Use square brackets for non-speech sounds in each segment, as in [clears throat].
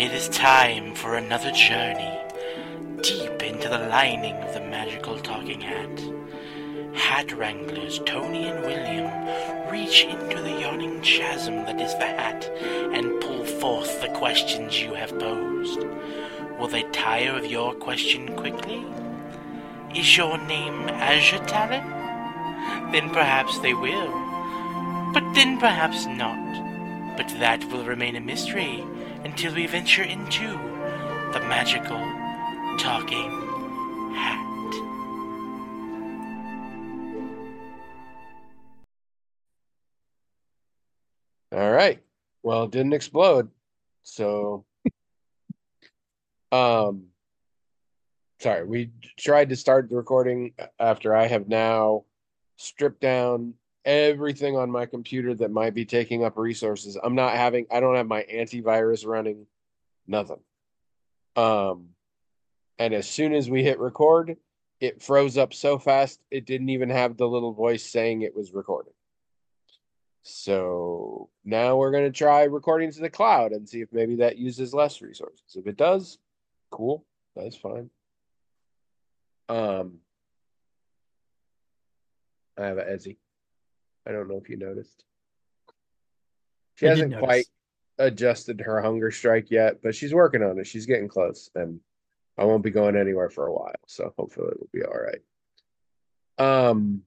It is time for another journey deep into the lining of the magical talking hat. Hat wranglers Tony and William reach into the yawning chasm that is the hat and pull forth the questions you have posed. Will they tire of your question quickly? Is your name Azure? Then perhaps they will. But then perhaps not. But that will remain a mystery until we venture into the magical talking hat. All right. Well, it didn't explode. So [laughs] um sorry, we tried to start the recording after I have now stripped down everything on my computer that might be taking up resources. I'm not having I don't have my antivirus running, nothing. Um and as soon as we hit record, it froze up so fast it didn't even have the little voice saying it was recording. So now we're going to try recording to the cloud and see if maybe that uses less resources. If it does, cool. That's fine. Um, I have a Ezzie. I don't know if you noticed. She I hasn't quite adjusted her hunger strike yet, but she's working on it. She's getting close, and I won't be going anywhere for a while, so hopefully it'll be all right. Um,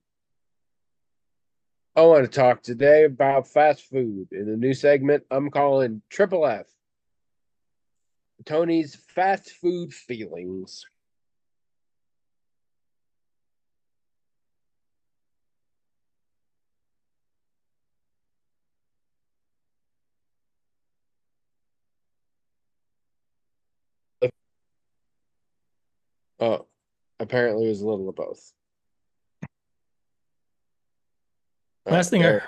I want to talk today about fast food in a new segment I'm calling Triple F. Tony's fast food feelings. Oh, apparently it was a little of both. Last Uh, thing I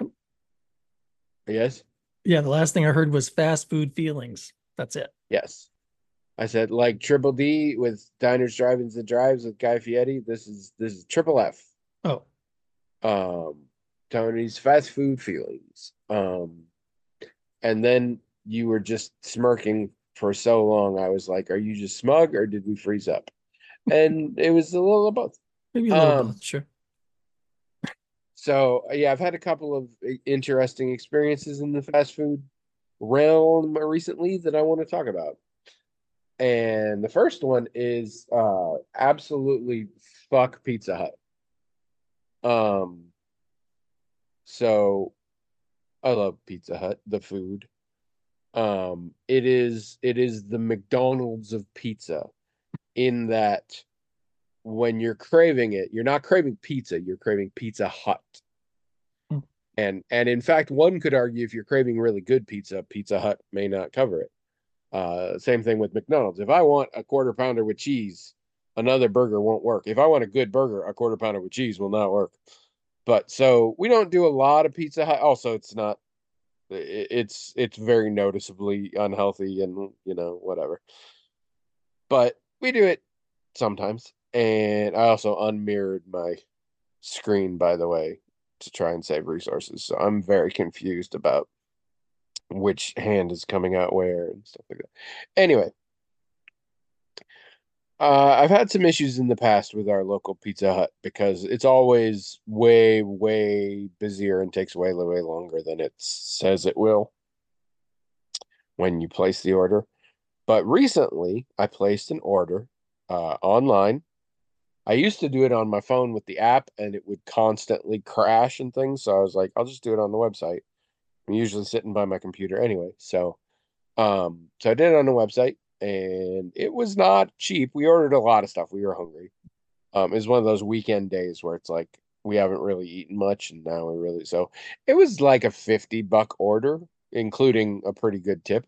yes, yeah, the last thing I heard was fast food feelings. That's it. yes. I said like Triple D with Diners, Drive-ins, and Dives with Guy Fieri. This is this is Triple F. Oh, um Tony's fast food feelings. Um and then you were just smirking for so long. I was like, are you just smug or did we freeze up? And it was a little of both. maybe a little Um, both. Sure. So yeah, I've had a couple of interesting experiences in the fast food realm recently that I want to talk about. And the first one is uh absolutely fuck Pizza Hut. Um so I love Pizza Hut, the food. Um it is it is the McDonald's of pizza in that when you're craving it, you're not craving pizza, you're craving Pizza Hut. Hmm. And and in fact, one could argue if you're craving really good pizza, Pizza Hut may not cover it. Uh, same thing with McDonald's. If I want a quarter pounder with cheese, another burger won't work. If I want a good burger, a quarter pounder with cheese will not work. But so we don't do a lot of Pizza Hut. Also, it's not. It's it's very noticeably unhealthy and you know whatever. But we do it sometimes. And I also unmirrored my screen, by the way, to try and save resources. So I'm very confused about which hand is coming out where and stuff like that. Anyway, uh, I've had some issues in the past with our local Pizza Hut because it's always way, way busier and takes way, way longer than it says it will when you place the order. But recently, I placed an order uh, online. I used to do it on my phone with the app and it would constantly crash and things. So I was like, I'll just do it on the website. I'm usually sitting by my computer anyway. So um so I did it on the website and it was not cheap. We ordered a lot of stuff. We were hungry. Um it was one of those weekend days where it's like we haven't really eaten much and now we really so it was like a 50 buck order, including a pretty good tip.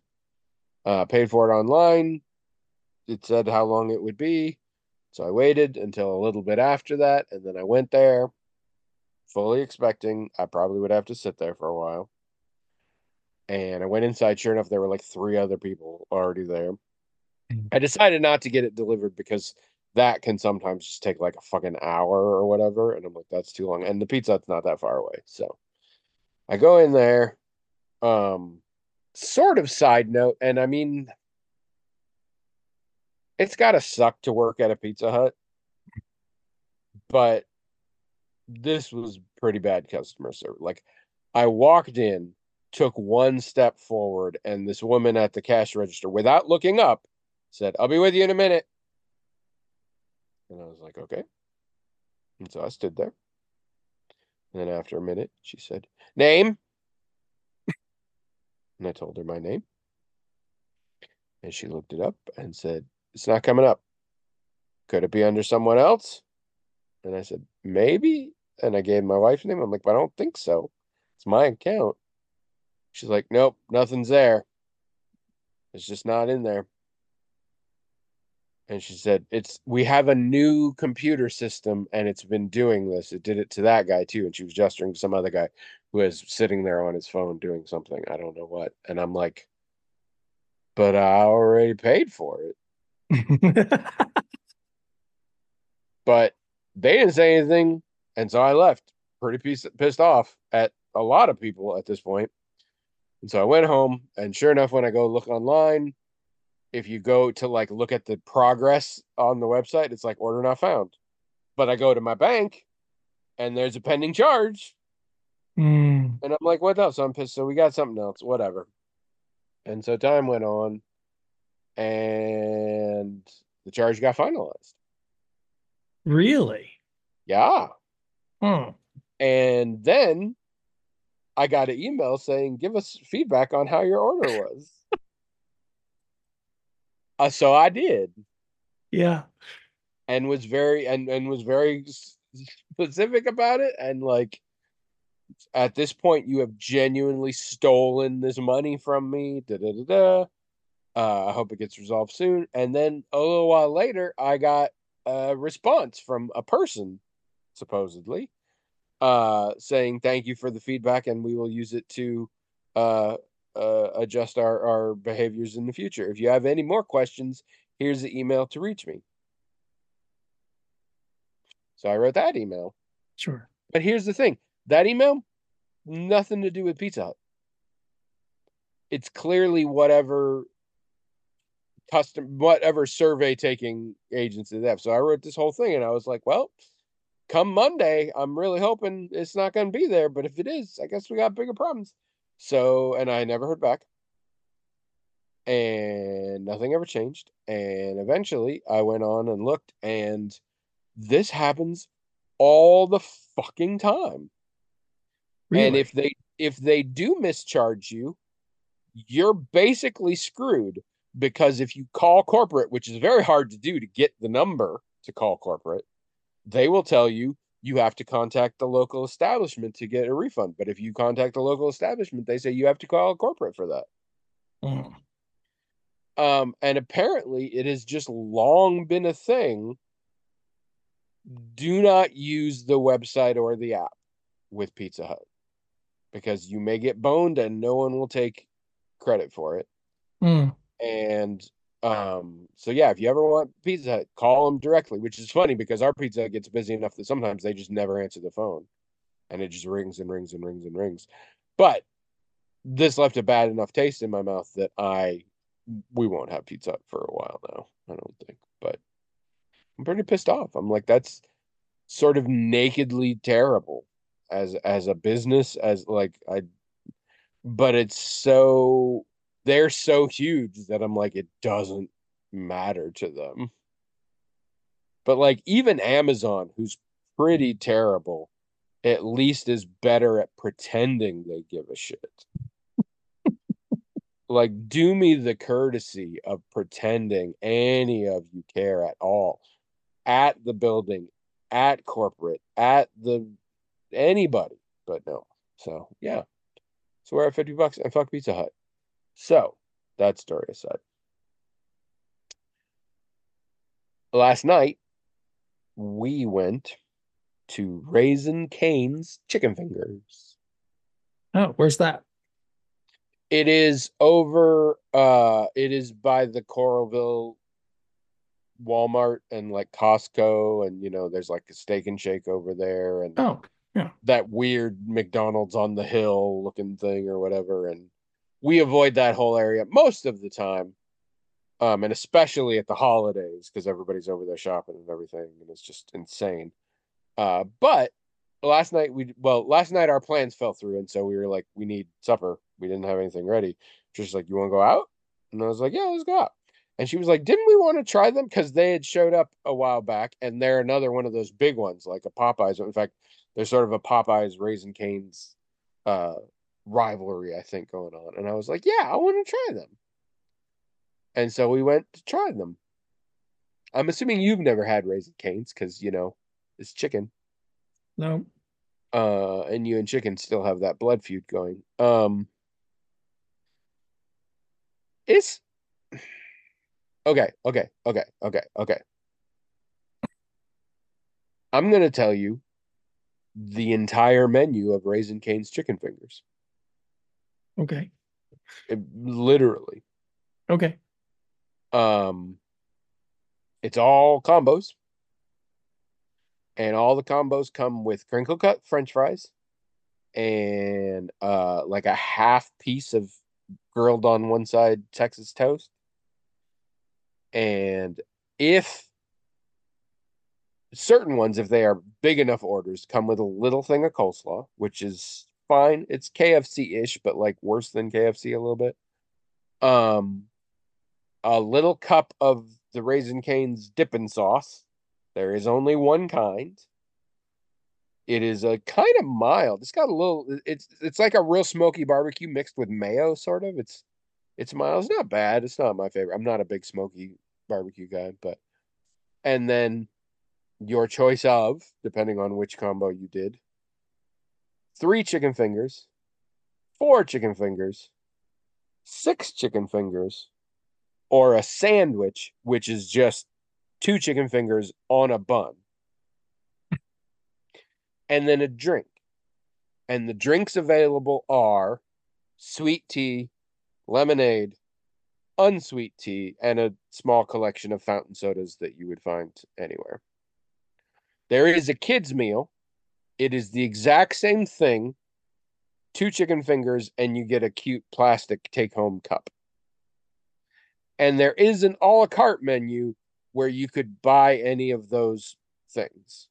Uh paid for it online. It said how long it would be. So I waited until a little bit after that, and then I went there, fully expecting I probably would have to sit there for a while. And I went inside. Sure enough, there were like three other people already there. I decided not to get it delivered because that can sometimes just take like a fucking hour or whatever. And I'm like, that's too long. And the pizza's not that far away. So I go in there. Um, sort of side note, and I mean, it's gotta suck to work at a Pizza Hut, but this was pretty bad customer service. Like I walked in, took one step forward, and this woman at the cash register, without looking up, said, I'll be with you in a minute. And I was like, okay. And so I stood there. And then after a minute, she said, Name? And I told her my name. And she looked it up and said, It's not coming up. Could it be under someone else? And I said, Maybe. And I gave my wife's name. I'm like, but I don't think so. It's my account. She's like, Nope, nothing's there. It's just not in there. And she said, It's we have a new computer system and it's been doing this. It did it to that guy too. And she was gesturing to some other guy who was sitting there on his phone doing something. I don't know what. And I'm like, But I already paid for it. but they didn't say anything. And so I left pretty piece, pissed off at a lot of people at this point. And so I went home, and sure enough, when I go look online, if you go to like look at the progress on the website, it's like order not found. But I go to my bank, and there's a pending charge, Mm. and I'm like, what else? So I'm pissed. So we got something else, whatever. And so time went on, and the charge got finalized. Really? Yeah. Hmm. And then I got an email saying, give us feedback on how your order was. [laughs] uh, so I did Yeah. and was very and, and was very specific about it. And like at this point, you have genuinely stolen this money from me. Da da da da. Uh, I hope it gets resolved soon. And then a little while later, I got a response from a person, supposedly, uh, saying thank you for the feedback, and we will use it to uh, uh, adjust our, our behaviors in the future. If you have any more questions, here's the email to reach me. So I wrote that email. Sure. But here's the thing that email, nothing to do with Pizza Hut. It's clearly whatever custom, whatever survey taking agency they have. So I wrote this whole thing and I was like, well, come Monday, I'm really hoping it's not going to be there. But if it is, I guess we got bigger problems. So, and I never heard back. And nothing ever changed. And eventually I went on and looked, and this happens all the fucking time. Really? And if they if they do mischarge you, you're basically screwed because if you call corporate, which is very hard to do to get the number to call corporate, they will tell you you have to contact the local establishment to get a refund. But if you contact the local establishment, they say you have to call corporate for that. Hmm. Um, and apparently it has just long been a thing. Do not use the website or the app with Pizza Hut because you may get boned and no one will take credit for it. Hmm. And um, so yeah, if you ever want Pizza Hut, call them directly, which is funny because our Pizza Hut gets busy enough that sometimes they just never answer the phone and it just rings and rings and rings and rings. But this left a bad enough taste in my mouth that I we won't have Pizza Hut for a while now, I don't think. But I'm pretty pissed off. I'm like, that's sort of nakedly terrible as as a business, as like I but it's so they're so huge that I'm like, it doesn't matter to them. Mm. But like even Amazon, who's pretty terrible, at least is better at pretending they give a shit. [laughs] like, do me the courtesy of pretending any of you care at all at the building, at corporate, at the anybody, but no. So yeah. So we're at 50 bucks and fuck Pizza Hut. So that story aside. Last night we went to Raising Cane's Chicken Fingers. Oh, where's that? It is over uh it is by the Coralville Walmart and like Costco and you know there's like a steak and shake over there and Oh, yeah, that weird McDonald's on the hill looking thing or whatever. And we avoid that whole area most of the time. um, and especially at the holidays because everybody's over there shopping and everything, and it's just insane. Uh, but last night we well last night our plans fell through, and so we were like, we need supper. We didn't have anything ready. She's like, you want to go out? And I was like, yeah, let's go out. And she was like, didn't we want to try them? Because they had showed up a while back, and they're another one of those big ones, like a Popeyes. In fact, they're sort of a Popeyes Raising Cane's uh, rivalry, I think, going on. And I was like, yeah, I want to try them. And so we went to try them. I'm assuming you've never had Raising Cane's because, you know, it's chicken. No. Uh, and you and chicken still have that blood feud going. Um, it's okay, okay, okay, okay, okay. I'm gonna tell you the entire menu of Raising Cane's chicken fingers. Okay. It, literally. Okay. Um, it's all combos, and all the combos come with crinkle cut French fries, and uh, like a half piece of grilled on one side Texas toast, and if certain ones, if they are big enough orders, come with a little thing of coleslaw, which is fine. It's KFC ish, but like worse than KFC a little bit. Um, a little cup of the Raising Cane's dipping sauce. There is only one kind. It is a kind of mild. It's got a little. It's it's like a real smoky barbecue mixed with mayo, sort of. It's it's mild. It's not bad. It's not my favorite. I'm not a big smoky barbecue guy, but and then your choice of, depending on which combo you did, three chicken fingers, four chicken fingers, six chicken fingers, or a sandwich, which is just two chicken fingers on a bun, and then a drink. And the drinks available are sweet tea, lemonade, unsweet tea, and a small collection of fountain sodas that you would find anywhere. There is a kids' meal. It is the exact same thing two chicken fingers, and you get a cute plastic take home cup. And there is an a la carte menu where you could buy any of those things.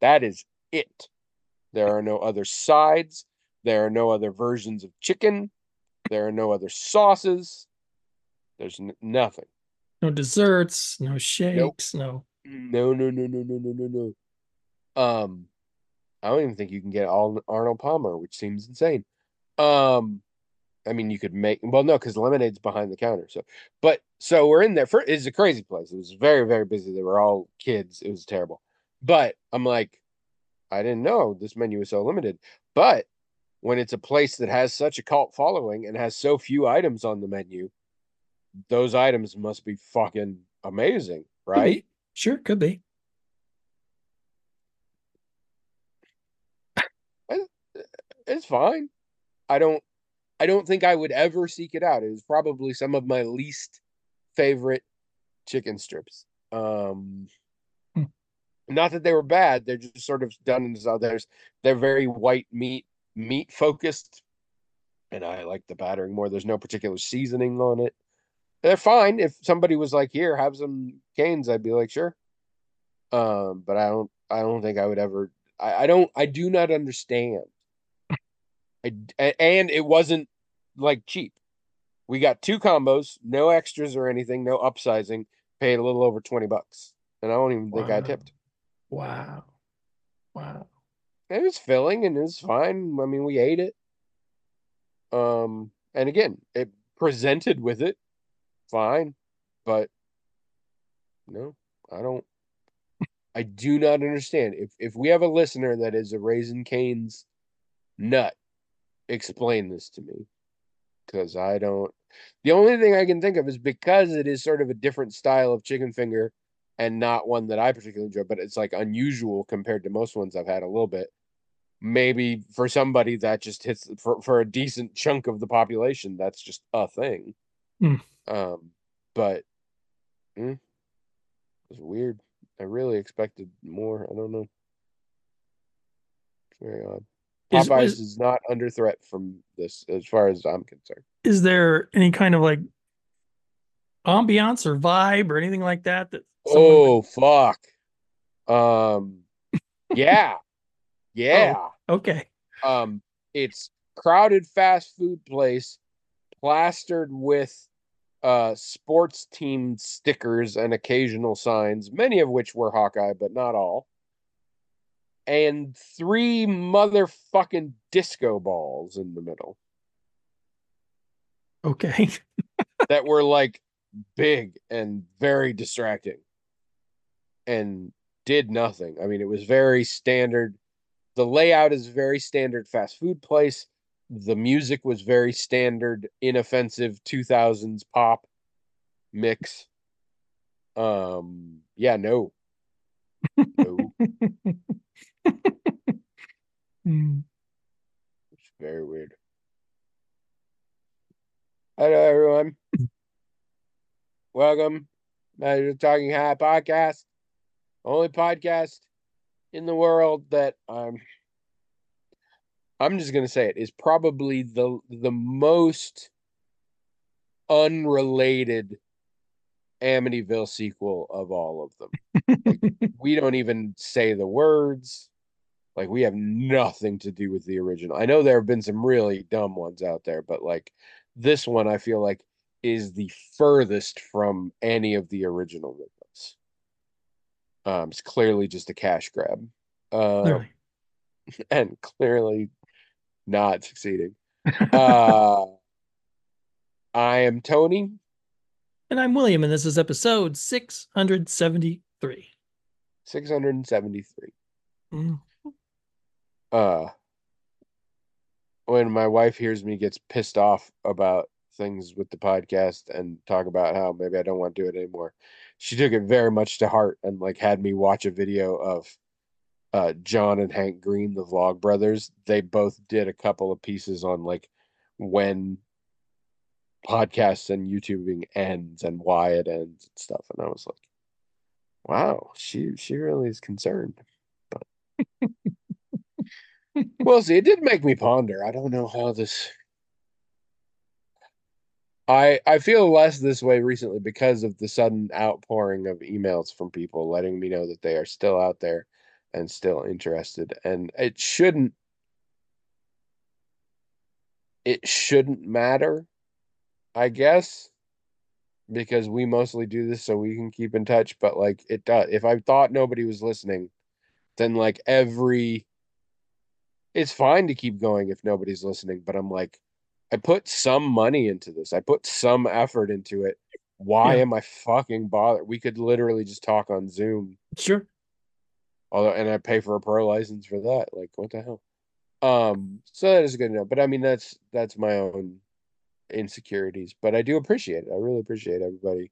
That is it. There are no other sides. There are no other versions of chicken. There are no other sauces. There's n- nothing. No desserts, no shakes, no. No, no, no, no, no, no, no, no. Um, I don't even think you can get all Arnold Palmer, which seems insane. Um, I mean, you could make well, no, because lemonade's behind the counter. So, but so we're in there. For it's a crazy place. It was very, very busy. They were all kids. It was terrible. But I'm like, I didn't know this menu was so limited. But when it's a place that has such a cult following and has so few items on the menu, those items must be fucking amazing, right? be. Sure, could be. It's fine. I don't I don't think I would ever seek it out. It was probably some of my least favorite chicken strips. Um Hmm. not that they were bad, they're just sort of done in this others. They're very white meat meat focused. And I like the battering more. There's no particular seasoning on it. They're fine. If somebody was like, here, have some canes, I'd be like, sure. Um, but I don't I don't think I would ever I, I don't I do not understand. I, and it wasn't like cheap. We got two combos, no extras or anything, no upsizing, paid a little over 20 bucks. And I don't even think I tipped. Wow. Wow. It was filling and it was fine. I mean, we ate it. Um, and again, it presented with it fine, but no, I don't. I do not understand. If if we have a listener that is a Raising Cane's nut, explain this to me, because I don't. The only thing I can think of is because it is sort of a different style of chicken finger, and not one that I particularly enjoy, but it's like unusual compared to most ones I've had a little bit. Maybe for somebody that just hits for for a decent chunk of the population, that's just a thing. Hmm. Um, but mm, it was weird. I really expected more. I don't know. It's very odd. Is- Popeyes is- is not under threat from this, as far as I'm concerned. Is there any kind of like ambiance or vibe or anything like that? That Oh fuck. Um [laughs] yeah. Yeah. would- okay. Um it's crowded fast food place plastered with uh sports team stickers and occasional signs, many of which were Hawkeye, but not all. And three motherfucking disco balls in the middle Okay. [laughs] that were like big and very distracting and did nothing. I mean, it was very standard. The layout is very standard fast food place. The music was very standard, inoffensive 2000s pop mix. Um, yeah, no. No, [laughs] Hmm. it's very weird. Hello, everyone. [laughs] Welcome to the Talking Hat podcast. Only podcast in the world that I'm I'm just gonna say it is probably the the most unrelated Amityville sequel of all of them. [laughs] Like, we don't even say the words. Like we have nothing to do with the original. I know there have been some really dumb ones out there, but like this one I feel like is the furthest from any of the original victims. Um, it's clearly just a cash grab. Uh, Clearly. [laughs] and clearly not succeeding. [laughs] Uh, I am Tony. And I'm William, and this is episode 673. 673. Mm. Uh, when my wife hears me gets pissed off about things with the podcast and talk about how maybe I don't want to do it anymore, she took it very much to heart and like had me watch a video of uh John and Hank Green, the Vlog Brothers. They both did a couple of pieces on like when podcasts and YouTubing ends and why it ends and stuff. And I was like, wow, she she really is concerned. But [laughs] we'll see. It did make me ponder. I don't know how this I I feel less this way recently because of the sudden outpouring of emails from people letting me know that they are still out there and still interested. And it shouldn't it shouldn't matter, I guess, because we mostly do this so we can keep in touch. But like it does. If I thought nobody was listening, then like every it's fine to keep going if nobody's listening. But I'm like, I put some money into this. I put some effort into it. Why Yeah. am I fucking bothered? We could literally just talk on Zoom. Sure. Although, and I pay for a pro license for that. Like, what the hell? Um, so that is good enough. But I mean, that's that's my own insecurities. But I do appreciate it. I really appreciate everybody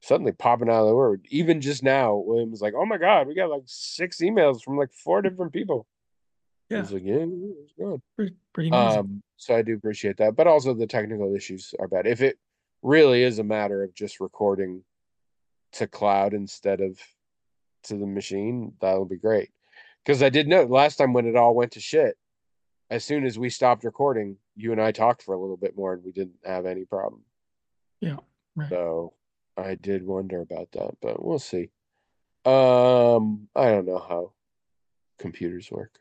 suddenly popping out of the word. Even just now, William was like, "Oh my god, we got like six emails from like four different people." Yeah. was like, "Yeah, it's good." Pretty, pretty amazing. Um, so I do appreciate that, but also the technical issues are bad. If it really is a matter of just recording to cloud instead of to the machine, that'll be great. Because I did know last time when it all went to shit, as soon as we stopped recording, you and I talked for a little bit more and we didn't have any problem. Yeah, right. So I did wonder about that, but we'll see. Um, I don't know how computers work.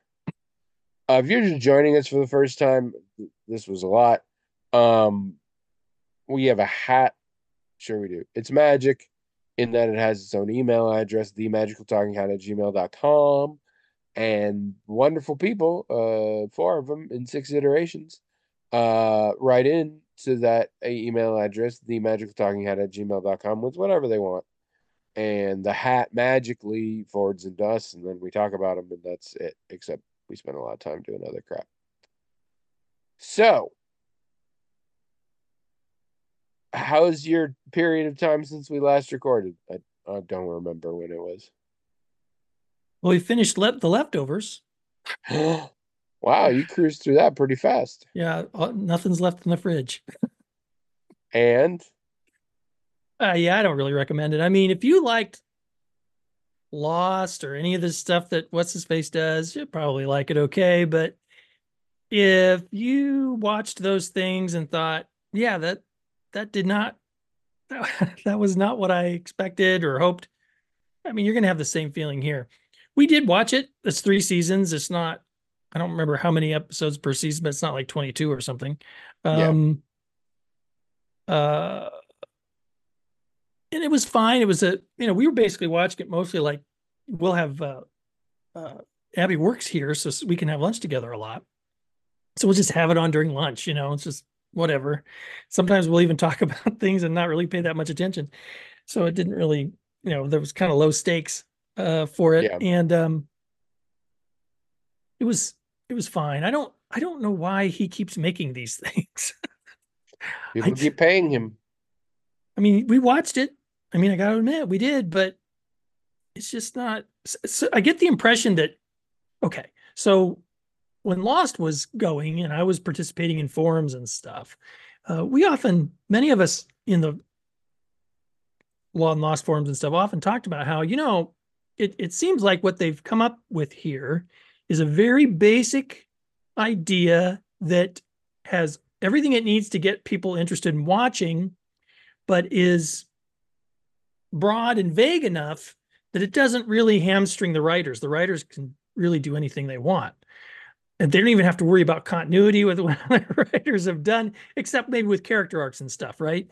Uh, if you're just joining us for the first time, this was a lot. Um, we have a hat. Sure, we do. It's magic in that it has its own email address, themagicaltalkinghat at gmail.com. And wonderful people, uh, four of them in six iterations, uh, write in to that email address, themagicaltalkinghat at gmail.com, with whatever they want. And the hat magically forwards into us, and then we talk about them, and that's it, except we spend a lot of time doing other crap. So, how's your period of time since we last recorded? I, I don't remember when it was. Well, we finished le- the leftovers. [gasps] wow, you cruised through that pretty fast. Yeah, uh, nothing's left in the fridge. And Uh, yeah, I don't really recommend it. I mean, if you liked Lost or any of the stuff that What's His Face does, you'll probably like it okay. But if you watched those things and thought, yeah, that that did not that, [laughs] that was not what I expected or hoped. I mean, you're going to have the same feeling here. We did watch it. It's three seasons. It's not, I don't remember how many episodes per season, but it's not like 22 or something. Um, yeah. uh, and it was fine. It was a, you know, we were basically watching it mostly like we'll have, uh, uh, Abby works here, so we can have lunch together a lot. So we'll just have it on during lunch, you know, it's just whatever. Sometimes we'll even talk [laughs] about things and not really pay that much attention. So it didn't really, you know, there was kind of low stakes uh for it. Yeah. And um it was it was fine. I don't I don't know why he keeps making these [laughs] things. People I, keep paying him. I mean, we watched it. I mean, I gotta admit, we did, but it's just not so I get the impression that okay, so when Lost was going and I was participating in forums and stuff, uh, we often, many of us in the Law and Lost forums and stuff, often talked about how, you know, it, it seems like what they've come up with here is a very basic idea that has everything it needs to get people interested in watching, but is broad and vague enough that it doesn't really hamstring the writers. The writers can really do anything they want and they don't even have to worry about continuity with [laughs] what other writers have done, except maybe with character arcs and stuff, right?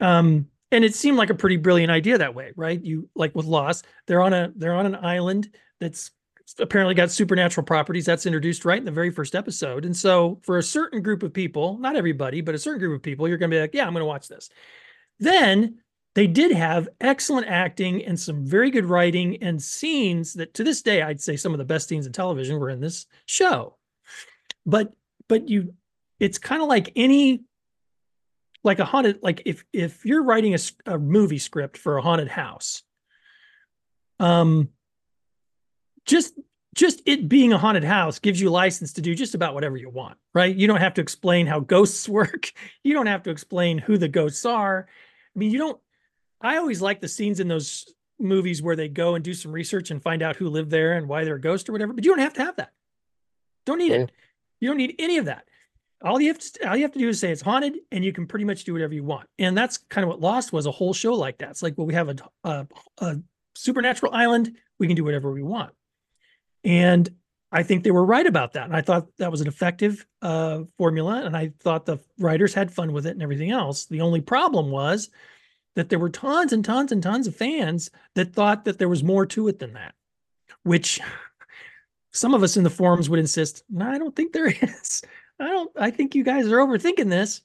Um, and it seemed like a pretty brilliant idea that way, right? You like with Lost, they're on a they're on an island that's apparently got supernatural properties. That's introduced right in the very first episode. And so for a certain group of people, not everybody, but a certain group of people, you're gonna be like, yeah, I'm gonna watch this. Then they did have excellent acting and some very good writing and scenes that to this day I'd say some of the best scenes in television were in this show. But but you it's kind of like any like a haunted like if if you're writing a, a movie script for a haunted house um just just it being a haunted house gives you license to do just about whatever you want right? You don't have to explain how ghosts [laughs] work. You don't have to explain who the ghosts are. I mean you don't I always like the scenes in those movies where they go and do some research and find out who lived there and why they're a ghost or whatever. But you don't have to have that. Don't need yeah. it. You don't need any of that. All you have to all you have to do is say it's haunted, and you can pretty much do whatever you want. And that's kind of what Lost was—a whole show like that. It's like, well, we have a, a, a supernatural island. We can do whatever we want. And I think they were right about that. And I thought that was an effective uh, formula. And I thought the writers had fun with it and everything else. The only problem was that there were tons and tons and tons of fans that thought that there was more to it than that, which some of us in the forums would insist, no, I don't think there [laughs] is. I don't, I think you guys are overthinking this.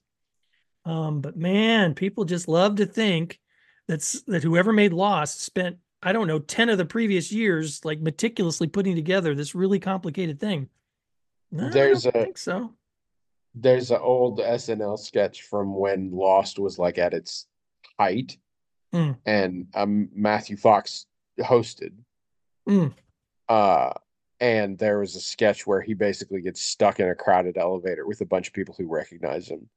Um, but man, people just love to think that's that whoever made Lost spent, I don't know, 10 of the previous years like meticulously putting together this really complicated thing. No, there's a so. There's an old SNL sketch from when Lost was like at its height, mm. and um, Matthew Fox hosted. Mm. Uh, and there was a sketch where he basically gets stuck in a crowded elevator with a bunch of people who recognize him,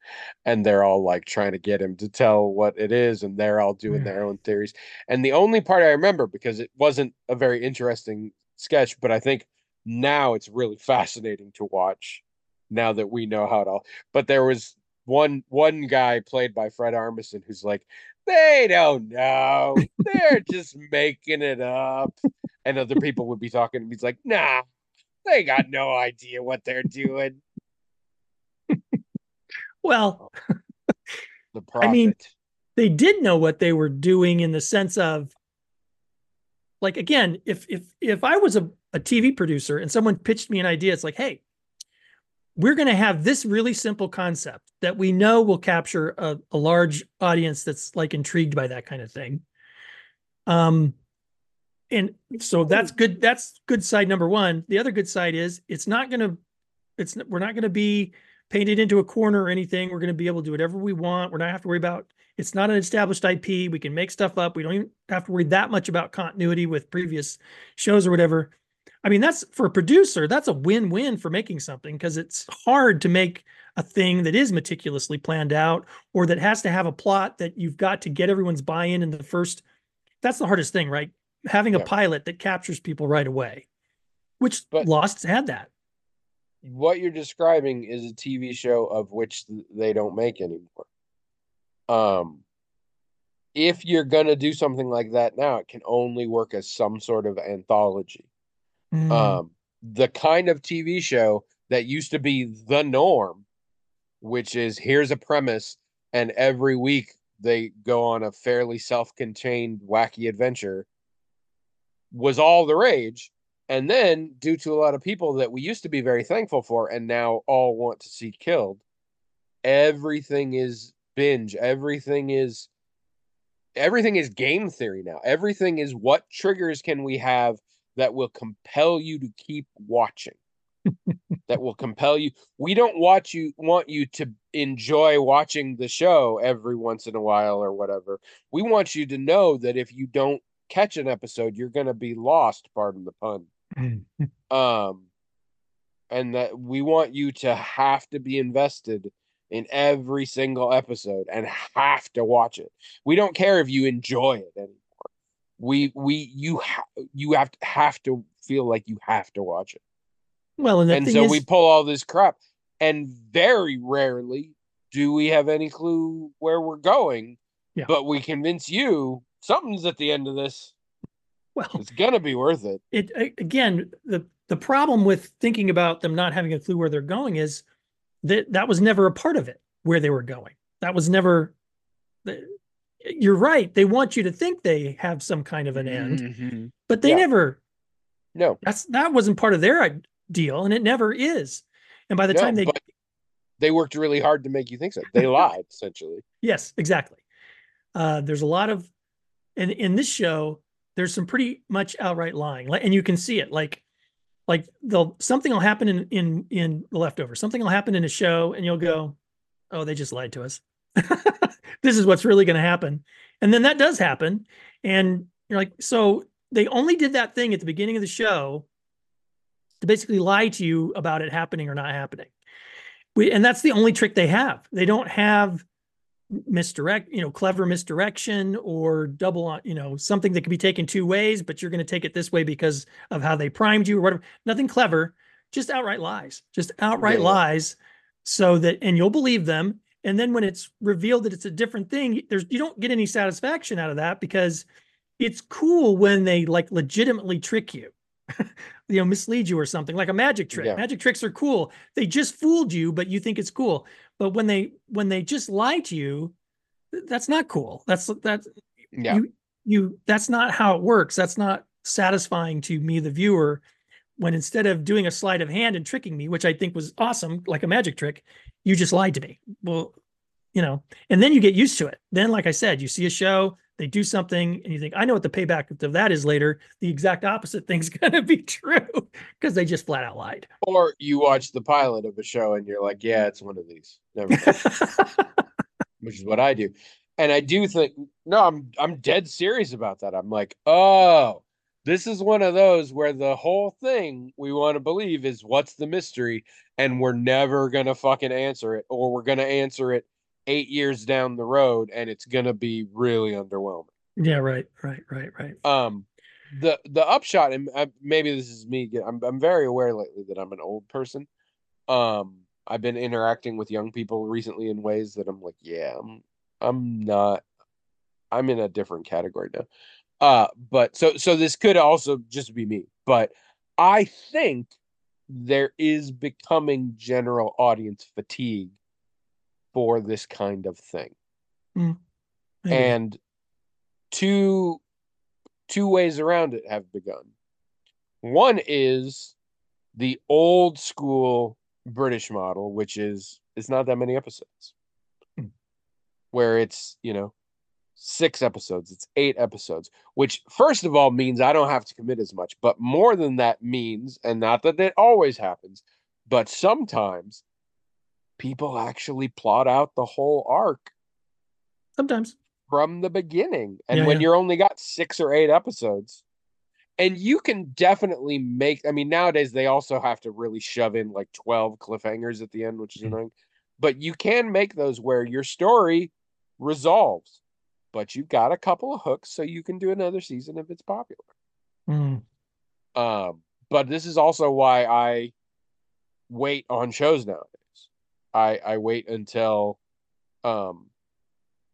and they're all like trying to get him to tell what it is, and they're all doing their own theories. And the only part I remember because it wasn't a very interesting sketch, but I think now it's really fascinating to watch now that we know how it all. But there was one one guy played by Fred Armisen who's like, they don't know. They're [laughs] just making it up. And other people would be talking. And he's like, nah, they got no idea what they're doing. [laughs] well, [laughs] the I mean, they did know what they were doing in the sense of, like, again, if if if I was a, a TV producer and someone pitched me an idea, it's like, hey, we're going to have this really simple concept that we know will capture a, a, large audience that's like intrigued by that kind of thing. Um, and so that's good. That's good side number one. The other good side is it's not going to, it's we're not going to be painted into a corner or anything. We're going to be able to do whatever we want. We're not have to worry about. It's not an established IP. We can make stuff up. We don't even have to worry that much about continuity with previous shows or whatever. I mean, that's for a producer, that's a win win for making something because it's hard to make a thing that is meticulously planned out or that has to have a plot that you've got to get everyone's buy in in the first. That's the hardest thing, right? Having a pilot that captures people right away, which but Lost had that. What you're describing is a TV show of which they don't make anymore. Um, if you're gonna do something like that now, it can only work as some sort of anthology. Mm. Um, the kind of TV show that used to be the norm, which is here's a premise, and every week they go on a fairly self-contained wacky adventure, was all the rage. And then, due to a lot of people that we used to be very thankful for, and now all want to see killed, everything is binge. Everything is everything is game theory now. Everything is what triggers can we have that will compel you to keep watching. [laughs] that will compel you. We don't watch you want you to enjoy watching the show every once in a while or whatever. We want you to know that if you don't catch an episode, you're going to be lost, pardon the pun. [laughs] um and that we want you to have to be invested in every single episode and have to watch it. We don't care if you enjoy it anymore. We we you ha- you have to have to feel like you have to watch it. well, and And so is, we pull all this crap and very rarely do we have any clue where we're going. Yeah. But we convince you something's at the end of this. well, It's gonna be worth it. it again the the problem with thinking about them not having a clue where they're going is that that was never a part of it where they were going that was never the, you're right they want you to think they have some kind of an end Mhm. but they Yeah. never No, that's that wasn't part of their deal and it never is and by the no, time they they worked really hard to make you think so. They [laughs] lied essentially. Yes, exactly. Uh, there's a lot of, and in this show, there's some pretty much outright lying, and you can see it. Like, like they'll something will happen in in in the leftover. Something will happen in a show, and you'll go, "Oh, they just lied to us." [laughs] this is what's really going to happen, and then that does happen, and you're like, so they only did that thing at the beginning of the show to basically lie to you about it happening or not happening. We, and that's the only trick they have. They don't have misdirect, you know, clever misdirection or double on, you know, something that can be taken two ways, but you're going to take it this way because of how they primed you or whatever. Nothing clever, just outright lies, just outright Yeah. lies so that, and you'll believe them. And then when it's revealed that it's a different thing, there's, you don't get any satisfaction out of that because it's cool when they like legitimately trick you. [laughs] you know, mislead you or something like a magic trick. Yeah. Magic tricks are cool. They just fooled you, but you think it's cool. But when they when they just lie to you, that's not cool. That's that's Yeah. you you that's not how it works. That's not satisfying to me, the viewer. When instead of doing a sleight of hand and tricking me, which I think was awesome, like a magic trick, you just lied to me. Well, you know, and then you get used to it. Then, like I said, you see a show, they do something, and you think, I know what the payback of that is later. The exact opposite thing's [laughs] going to be true because they just flat out lied. Or you watch the pilot of a show and you're like, yeah, it's one of these. Never [laughs] which is what I do. And I do think no, I'm I'm dead serious about that. I'm like, oh, this is one of those where the whole thing we want to believe is what's the mystery, and we're never gonna fucking answer it, or we're gonna answer it eight years down the road, and it's gonna be really underwhelming. yeah, right, right, right, right. Um, the the upshot, and uh, maybe this is me. I'm I'm very aware lately that I'm an old person. Um, I've been interacting with young people recently in ways that I'm like, yeah, I'm I'm not. I'm in a different category now. Uh, but so so this could also just be me, but I think there is becoming general audience fatigue for this kind of thing Maybe. and two two ways around it have begun. One is the old school British model, which is it's not that many episodes. Hmm. Where it's, you know, six episodes, it's eight episodes, which first of all means I don't have to commit as much, but more than that means, and not that it always happens, but sometimes people actually plot out the whole arc Sometimes. from the beginning. And Yeah, when yeah. you're only got six or eight episodes, and you can definitely make, I mean, nowadays they also have to really shove in like 12 cliffhangers at the end, which is Mhm. annoying. But you can make those where your story resolves, but you've got a couple of hooks so you can do another season if it's popular. Mm. Um, but this is also why I wait on shows nowadays. I I wait until um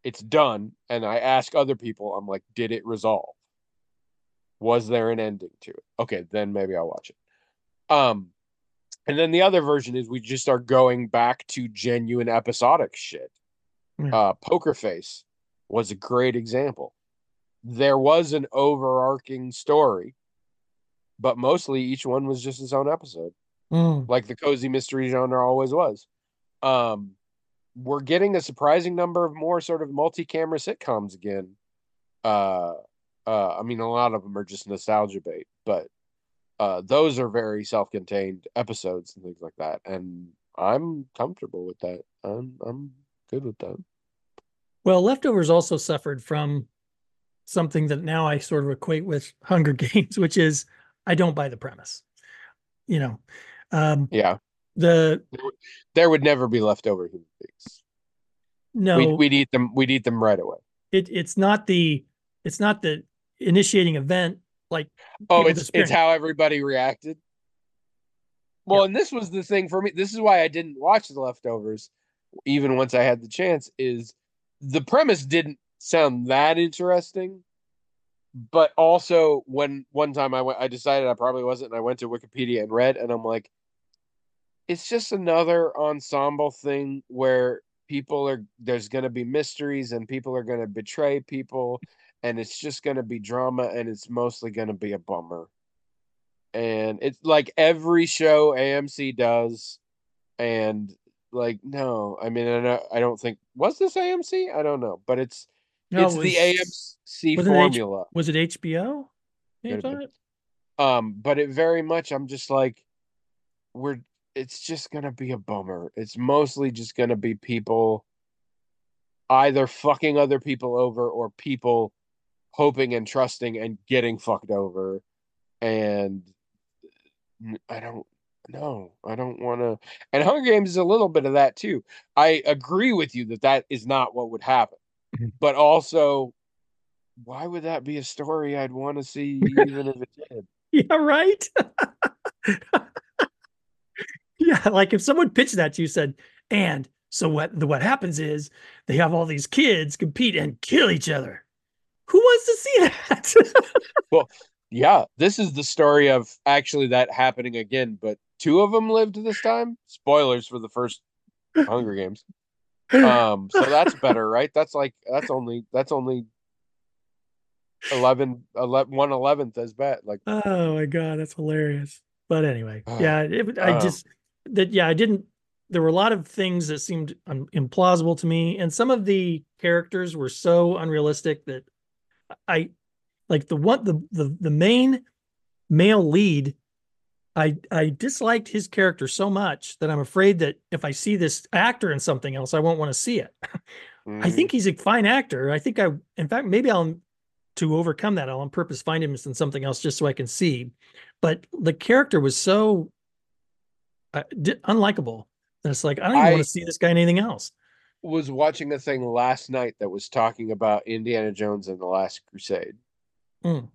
it's done and I ask other people, I'm like, did it resolve? Was there an ending to it? Okay, then maybe I'll watch it. Um and then the other version is we just are going back to genuine episodic shit. Yeah. Uh Poker Face was a great example. There was an overarching story, but mostly each one was just its own episode Mm. like the cozy mystery genre always was. Um, we're getting a surprising number of more sort of multi-camera sitcoms again. Uh, uh, I mean, a lot of them are just nostalgia bait, but uh, those are very self-contained episodes and things like that, and I'm comfortable with that. I'm I'm good with that. Well, Leftovers also suffered from something that now I sort of equate with Hunger [laughs] Games, which is I don't buy the premise. You know, um, Yeah, the there would never be leftover human beings. no, We'd, we'd eat them. We'd eat them right away. it it's not the it's not the initiating event like Oh, it's it's how everybody reacted. Well, and this was the thing for me. This is why I didn't watch the leftovers, even once I had the chance. Is the premise didn't sound that interesting, but also when one time I went, I decided I probably wasn't, and I went to Wikipedia and read, and I'm like, it's just another ensemble thing where people are there's going to be mysteries and people are going to betray people and it's just going to be drama and it's mostly going to be a bummer. And it's like every show AMC does and like no I mean I, don't think was this AMC I don't know but it's No, it's it the AMC wasn't it H- formula Was it HBO? Could have been. It? um but it very much I'm just like we're it's just gonna be a bummer it's mostly just gonna be people either fucking other people over or people hoping and trusting and getting fucked over and I don't no I don't want to and Hunger Games is a little bit of that too I agree with you that that is not what would happen Mhm. but also why would that be a story I'd want to see even if it did Yeah, right. [laughs] yeah, like if someone pitched that to you, said, and so what? The what happens is they have all these kids compete and kill each other. Who wants to see that? [laughs] Well, yeah, this is the story of actually that happening again, but two of them lived this time. Spoilers for the first Hunger Games. [laughs] Um, so that's better, right? That's like that's only that's only 11, 11 one eleventh as bad. Like oh my god, that's hilarious. But anyway, Ah, [sighs] yeah, it, I um, just that yeah, I didn't. There were a lot of things that seemed implausible to me, and some of the characters were so unrealistic that I like the one the the the main male lead. I I disliked his character so much that I'm afraid that if I see this actor in something else, I won't want to see it. I mm, think he's a fine actor. I think I, in fact, maybe I'll to overcome that. I'll on purpose find him in something else just so I can see. But the character was so uh, di- unlikable that it's like I don't even I- want to see this guy in anything else. was watching a thing last night that was talking about Indiana Jones and the Last Crusade, Mm.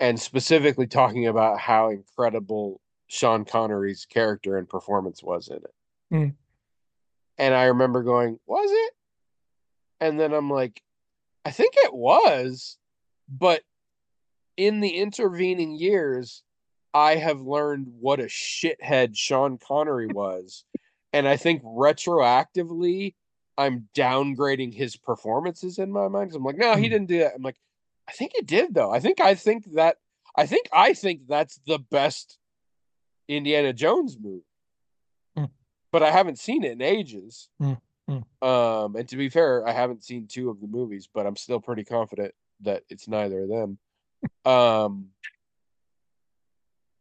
and specifically talking about how incredible Sean Connery's character and performance was in it. Mm. And I remember going, "Was it?" And then I'm like, "I think it was," but in the intervening years, I have learned what a shithead Sean Connery [laughs] was, and I think retroactively, I'm downgrading his performances in my mind. 'cause I'm like, no, he Hmm. didn't do that. I'm like, I think he did though. I think I think that I think I think that's the best Indiana Jones movie. Hmm. But I haven't seen it in ages. Hmm. Hmm. Um, and to be fair, I haven't seen two of the movies, but I'm still pretty confident that it's neither of them. [laughs] Um,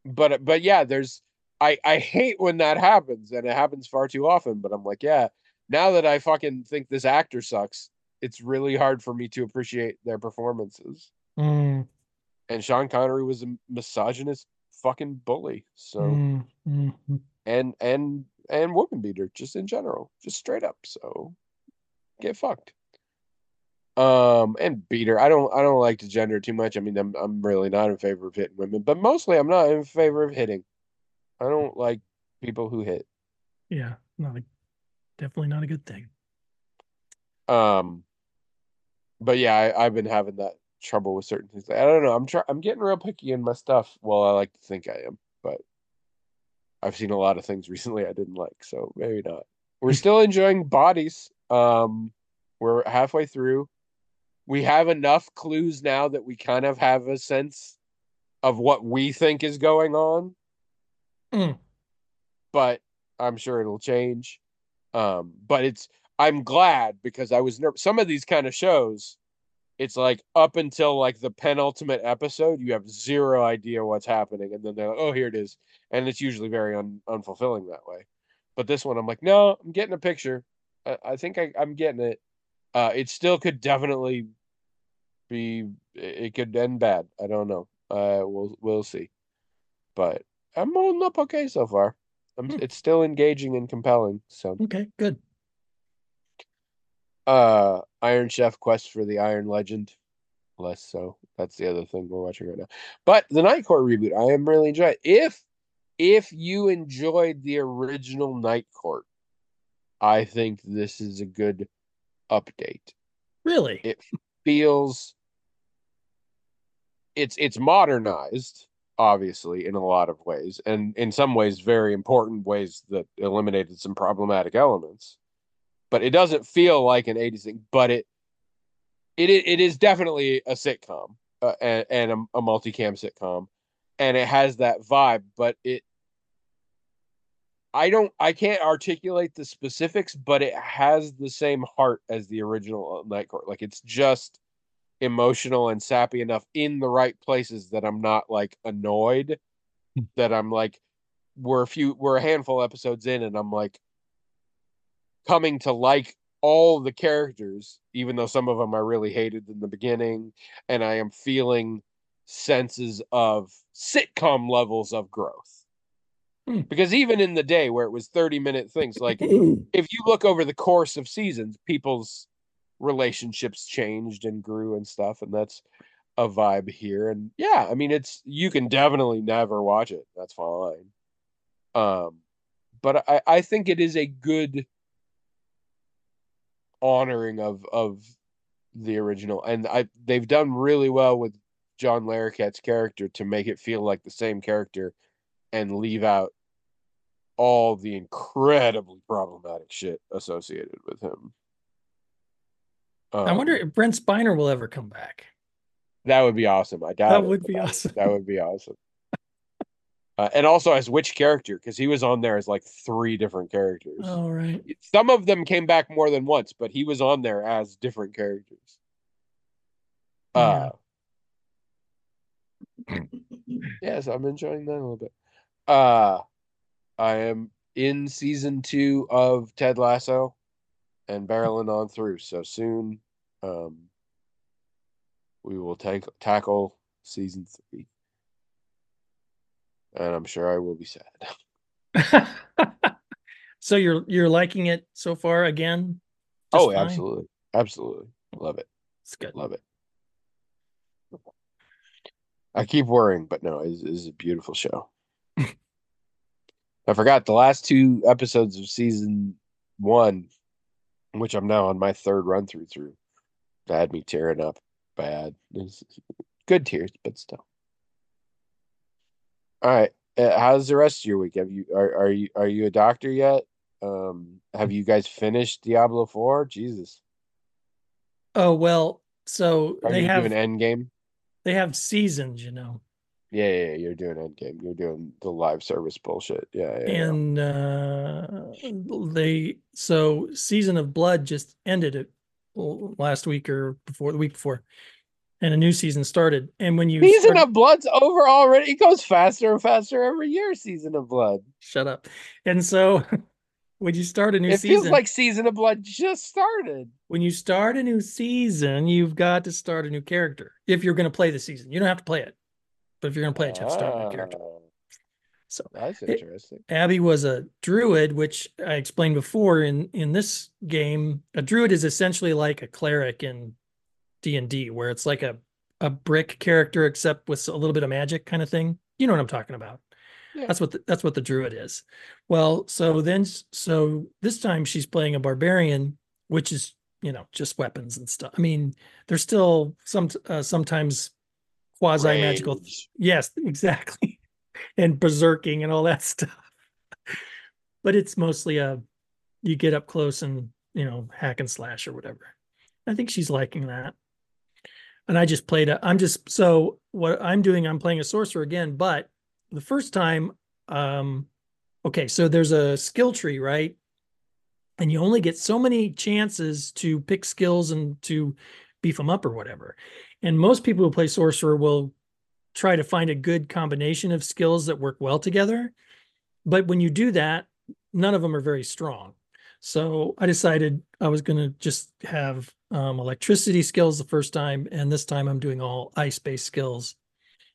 but but yeah, there's I I hate when that happens, and it happens far too often. But I'm like, yeah, now that I fucking think this actor sucks, it's really hard for me to appreciate their performances. Mm, And Sean Connery was a misogynist fucking bully. So mm, mm, mm. and and and woman beater just in general, just straight up. So get fucked. Um and beater. I don't I don't like to gender too much. I mean, I'm I'm really not in favor of hitting women, but mostly I'm not in favor of hitting. I don't like people who hit. yeah, not a, definitely not a good thing. Um but yeah, I, I've been having that trouble with certain things. I don't know. I'm trying. I'm getting real picky in my stuff. Well, I like to think I am, but I've seen a lot of things [laughs] recently I didn't like, so maybe not. We're [laughs] still enjoying bodies. Um, we're halfway through. We have enough clues now that we kind of have a sense of what we think is going on. Mm. But I'm sure it'll change. Um, but it's I'm glad because I was nervous. Some of these kind of shows, it's like up until like the penultimate episode, you have zero idea what's happening, and then they're like, "Oh, here it is," and it's usually very un- unfulfilling that way. But this one, I'm like, no, I'm getting a picture. I, I think I, I'm getting it. Uh, it still could definitely be. It could end bad. I don't know. Uh, we'll we'll see. But I'm holding up okay so far. I'm, Hmm. It's still engaging and compelling. So, Okay, good. Uh, Iron Chef Quest for the Iron Legend. Less so. That's the other thing we're watching right now. But the Night Court reboot, I am really enjoying. If if you enjoyed the original Night Court, I think this is a good update. Really? It feels it's it's modernized obviously in a lot of ways and in some ways very important ways that eliminated some problematic elements but it doesn't feel like an 80s thing but it it it is definitely a sitcom uh, and, and a, a multicam sitcom and it has that vibe but it I don't I can't articulate the specifics but it has the same heart as the original Night Court like it's just emotional and sappy enough in the right places that I'm not like annoyed that I'm like we're a few we're a handful episodes in and I'm like coming to like all the characters even though some of them I really hated in the beginning and I am feeling senses of sitcom levels of growth Hmm. because even in the day where it was 30 minute things like [clears throat] if you look over the course of seasons, people's relationships changed and grew and stuff, and that's a vibe here. And yeah, I mean, it's you can definitely never watch it. That's fine. Um, but I I think it is a good honoring of of the original, and I they've done really well with John Larroquette's character to make it feel like the same character and leave out all the incredibly problematic shit associated with him. I Um, wonder if Brent Spiner will ever come back. that would be awesome. I doubt That would be awesome. That would be awesome. Uh, and also as which character? Because he was on there as like three different characters. All right. Some of them came back more than once, but he was on there as different characters. Uh, [clears throat] yes, I'm enjoying that a little bit. Uh, I am in season two of Ted Lasso and barreling on through. So soon, um, we will take tackle season three, and I'm sure I will be sad. [laughs] [laughs] so you're you're liking it so far again? oh, fine? absolutely, absolutely, love it, It's good. love it. I keep worrying, but no, it's, it's a beautiful show. [laughs] I forgot the last two episodes of season one, which I'm now on my third run through through. Had me tearing up bad. It's good tears, but still. All right. Uh, how's the rest of your week? Have you are are you are you a doctor yet? Um, have you guys finished Diablo 4? Jesus. Oh well, so Are they you have end game. they have seasons, you know, Yeah, yeah, yeah, you're doing Endgame. You're doing the live service bullshit. Yeah, yeah, yeah. and uh they so season of blood just ended it last week or before the week before, and a new season started. And when you Season start- of Blood's over already. It goes faster and faster every year. Season of Blood. shut up, and so [laughs] when you start a new season, It season, feels like Season of Blood just started. when you start a new season, you've got to start a new character if you're going to play the season. You don't have to play it, but if you're going to play it, you have to start a new character. Ah, So That's It- interesting. Abby was a druid, which I explained before in in this game. A druid is essentially like a cleric in D and D, where it's like a a brick character except with a little bit of magic kind of thing. You know what I'm talking about? Yeah. That's what the, that's what the druid is. Well, so then so this time she's playing a barbarian, which is you know, just weapons and stuff. I mean, there's still some uh, sometimes quasi magical. Yes, exactly. [laughs] and berserking and all that stuff. but it's mostly a you get up close and you know hack and slash or whatever. I think she's liking that. And I just played a I'm just so what I'm doing, I'm playing a sorcerer again, but the first time um okay, so there's a skill tree, right? And you only get so many chances to pick skills and to beef them up or whatever. And most people who play sorcerer will try to find a good combination of skills that work well together. But when you do that, none of them are very strong. So I decided I was going to just have um, electricity skills the first time, and this time I'm doing all ice-based skills.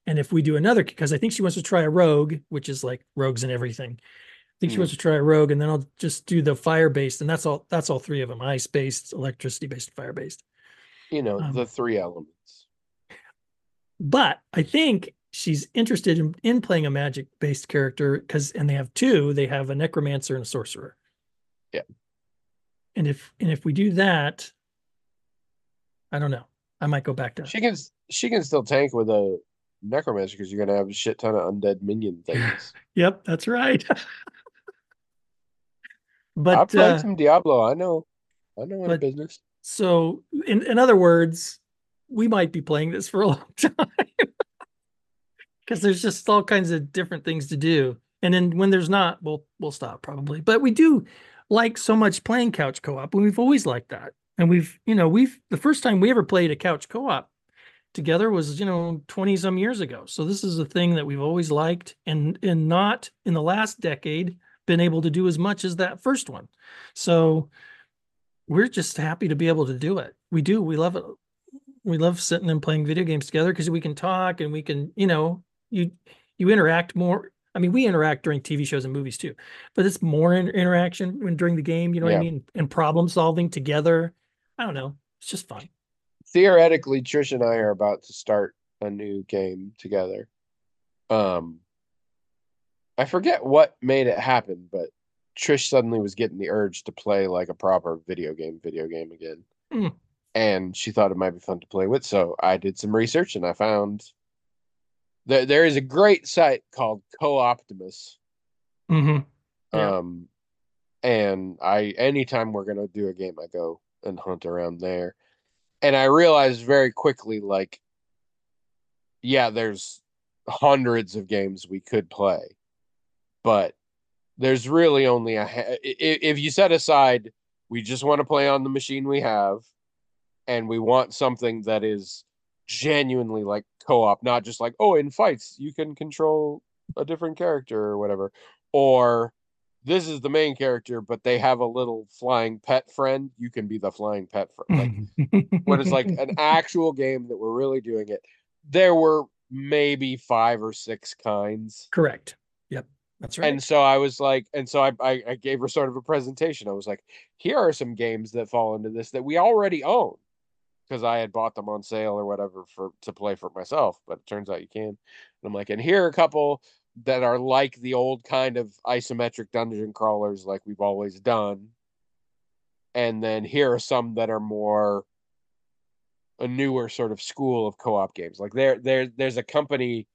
And if we do another, because I think she wants to try a rogue, which is like rogues and everything. I think she Hmm. wants to try a rogue, and then I'll just do the fire-based, and that's all. That's all three of them: ice-based, electricity-based, fire-based. You know, Um, the three elements. but I think she's interested in, in playing a magic based character because and they have two they have a necromancer and a sorcerer Yeah. and if and if we do that I don't know I might go back to She can she can still tank with a necromancer because you're gonna have a shit ton of undead minion [laughs] things. yep that's right [laughs] but I played uh, some Diablo. I know. I know but- business. so in, in other words we might be playing this for a [laughs] long time because there's just all kinds of different things to do and then when there's not we'll we'll stop probably but we do like so much playing couch co-op and we've always liked that. And we've you know we've the first time we ever played a couch co-op together was you know 20 some years ago. So this is a thing that we've always liked and and not in the last decade been able to do as much as that first one. So we're just happy to be able to do it. We do. We love it. We love sitting and playing video games together because we can talk and we can you know you you interact more i mean we interact during tv shows and movies too but it's more in, interaction when during the game you know what i Yeah. mean and problem solving together i don't know it's just fun Theoretically, Trish and I are about to start a new game together. Um I forget what made it happen, but Trish suddenly was getting the urge to play like a proper video game, video game again. Hmm. And she thought it might be fun to play with. So I did some research and I found that there is a great site called Co-Optimus. mm-hmm. Yeah. Um, and I anytime we're gonna do a game, I go and hunt around there. And I realized very quickly, like, yeah, there's hundreds of games we could play, but there's really only a ha- i- i- if you set aside we just want to play on the machine we have, and we want something that is genuinely like co-op, not just like, oh, in fights you can control a different character or whatever, or this is the main character, but they have a little flying pet friend. You can be the flying pet friend. Like [laughs] when it's like an actual game that we're really doing it, there were maybe five or six kinds. correct yep that's right And so I was like, and so I, I I gave her sort of a presentation. I was like, here are some games that fall into this that we already own because I had bought them on sale or whatever for to play for myself. But it turns out you can. And I'm like, and here are a couple that are like the old kind of isometric dungeon crawlers like we've always done. And then here are some that are more a newer sort of school of co-op games. Like there there there's a company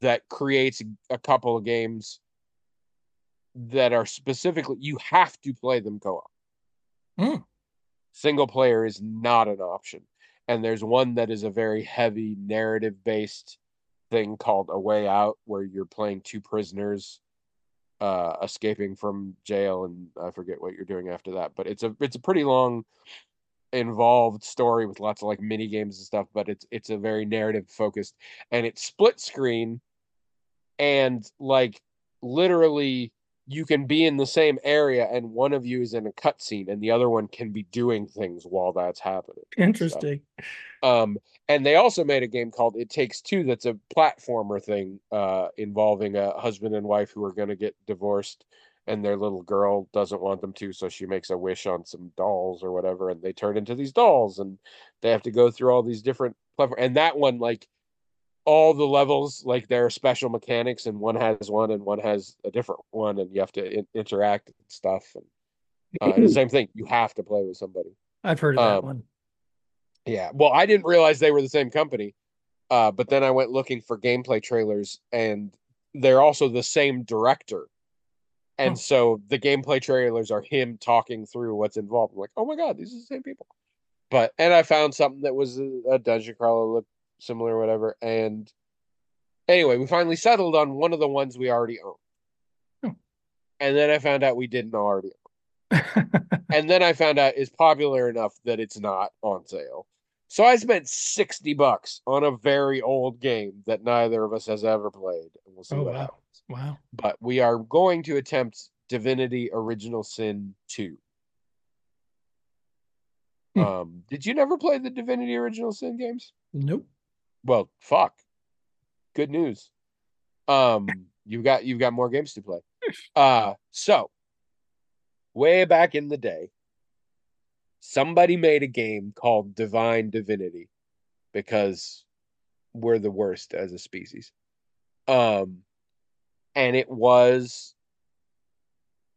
that creates a couple of games that are specifically you have to play them co-op. Hmm. Single player is not an option. And there's one that is a very heavy narrative based thing called A Way Out where you're playing two prisoners uh escaping from jail and I forget what you're doing after that, but it's a it's a pretty long involved story with lots of like mini games and stuff, but it's it's a very narrative focused and it's split screen and like literally you can be in the same area and one of you is in a cutscene and the other one can be doing things while that's happening. interesting Um, and they also made a game called It Takes Two that's a platformer thing uh, involving a husband and wife who are going to get divorced and their little girl doesn't want them to, so she makes a wish on some dolls or whatever, and they turn into these dolls and they have to go through all these different platform. And that one, like all the levels, like there are special mechanics, and one has one and one has a different one, and you have to in- interact and stuff. And uh, the [clears throat] same thing, you have to play with somebody. I've heard of that Um, one. Yeah. Well, I didn't realize they were the same company. Uh, but then I went looking for gameplay trailers and they're also the same director. And so the gameplay trailers are him talking through what's involved. I'm like, oh my God, these are the same people. But and I found something that was a, a dungeon crawler looked similar or whatever. And anyway, we finally settled on one of the ones we already own. Hmm. And then I found out we didn't already [laughs] and then I found out it's popular enough that it's not on sale. So I spent 60 bucks on a very old game that neither of us has ever played. And we'll see Oh, what wow. happens. wow. But we are going to attempt Divinity Original Sin 2. Hmm. Um, did you never play the Divinity Original Sin games? Nope. Well, fuck. Good news. Um, you've got you've got more games to play. Uh, so way back in the day, somebody made a game called Divine Divinity because we're the worst as a species. Um, and it was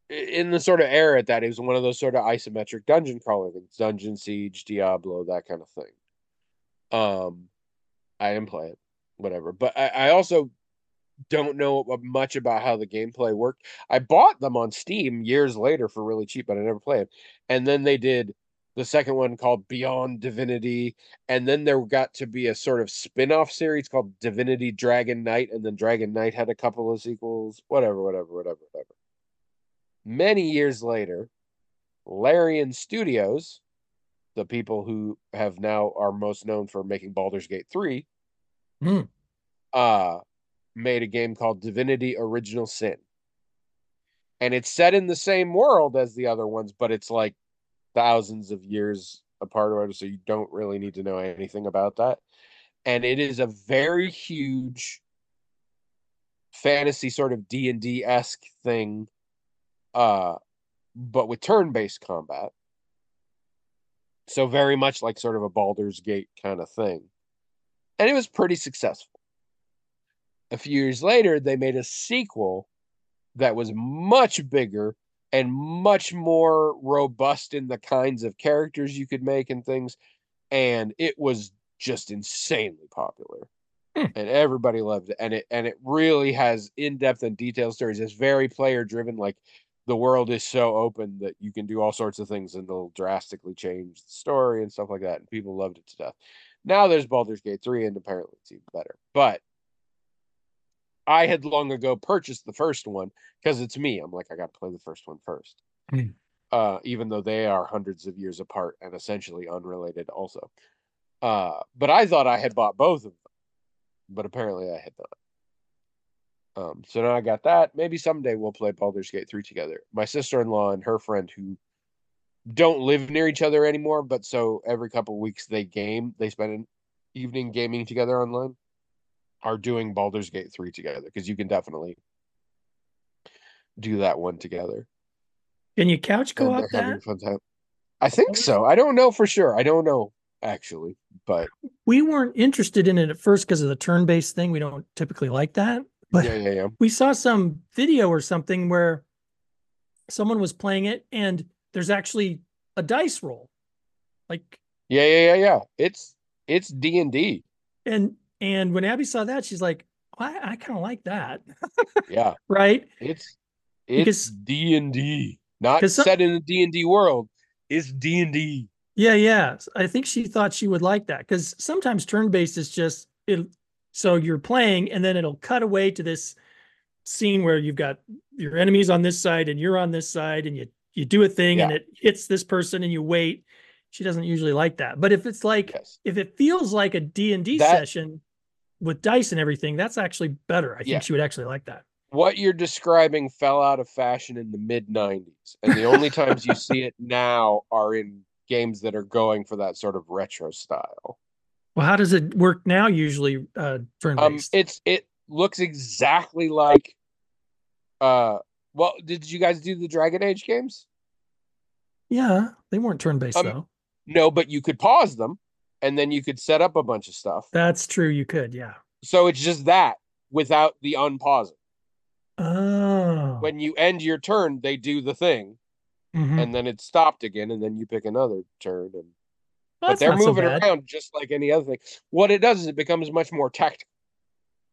in the sort of era that it was one of those sort of isometric dungeon crawler things, Dungeon Siege, Diablo, that kind of thing. Um, I didn't play it, whatever. But I, I also don't know much about how the gameplay worked. I bought them on Steam years later for really cheap, but I never played. And then they did the second one called Beyond Divinity, and then there got to be a sort of spin-off series called Divinity Dragon Knight, and then Dragon Knight had a couple of sequels, whatever, whatever, whatever, whatever. Many years later, Larian Studios, the people who have now are most known for making Baldur's Gate 3, Hmm. uh made a game called Divinity Original Sin. And it's set in the same world as the other ones, but it's like thousands of years apart or so you don't really need to know anything about that. And it is a very huge fantasy sort of D&D-esque thing uh but with turn-based combat. So very much like sort of a Baldur's Gate kind of thing. And it was pretty successful. A few years later, they made a sequel that was much bigger and much more robust in the kinds of characters you could make and things. And it was just insanely popular. Hmm. And everybody loved it. And it and it really has in-depth and detailed stories. It's very player driven. Like the world is so open that you can do all sorts of things and it'll drastically change the story and stuff like that. And people loved it to death. Now there's Baldur's Gate 3, and apparently it's even better. But I had long ago purchased the first one because it's me. I'm like, I got to play the first one first. Hmm. Uh, even though they are hundreds of years apart and essentially unrelated, also. Uh, but I thought I had bought both of them, but apparently I had not. Um, so now I got that. Maybe someday we'll play Baldur's Gate 3 together. My sister in law and her friend, who don't live near each other anymore, but so every couple of weeks they game, they spend an evening gaming together online, are doing Baldur's Gate 3 together because you can definitely do that one together. Can you couch And co-op that? fun time. I think so. I don't know for sure. I don't know actually, but We weren't interested in it at first because of the turn-based thing. We don't typically like that. But yeah, yeah, yeah. we saw some video or something where someone was playing it and there's actually a dice roll. Like Yeah, yeah, yeah, yeah. It's it's D and D. and and when Abby saw that, she's like, I, I kind of like that. [laughs] Yeah, right. it's it's D and D, not some- set in the D and D world. It's D and D. Yeah, yeah. I think she thought she would like that because sometimes turn-based is just it. So you're playing, and then it'll cut away to this scene where you've got your enemies on this side and you're on this side, and you you do a thing and it hits this person, and you wait. She doesn't usually like that, but if it's like Yes. if it feels like a D and D session with dice and everything, that's actually better. I think she would actually like that. What you're describing fell out of fashion in the mid '90s, and the only times you see it [laughs] now are in games that are going for that sort of retro style. Well, how does it work now? Usually, uh, turn Um, based. it's it looks exactly like, uh, well, did you guys do the Dragon Age games? yeah, they weren't turn based um, though. No, but you could pause them, and then you could set up a bunch of stuff. That's true. You could, yeah. So it's just that without the unpausing. Oh, When you end your turn, they do the thing, Mhm. and then it stopped again, and then you pick another turn, and Well, but they're not so moving around just like any other thing. What it does is it becomes much more tactical.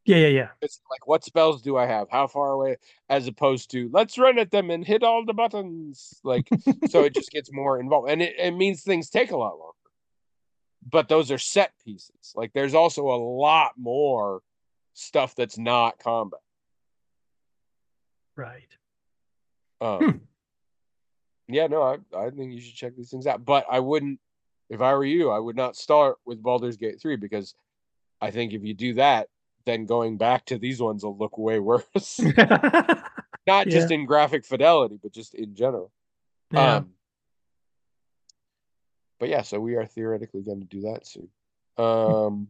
Yeah, yeah, yeah. It's like, what spells do I have? How far away? As opposed to let's run at them and hit all the buttons. Like, [laughs] so it just gets more involved, and it, it means things take a lot longer. But those are set pieces. Like, there's also a lot more stuff that's not combat. Right. Um, Hmm. Yeah, no, I, I think you should check these things out. But I wouldn't, if I were you, I would not start with Baldur's Gate 3 because I think if you do that, then going back to these ones will look way worse. [laughs] [laughs] Not just in graphic fidelity, but just in general. yeah. Um, but yeah, so we are theoretically going to do that soon. Um,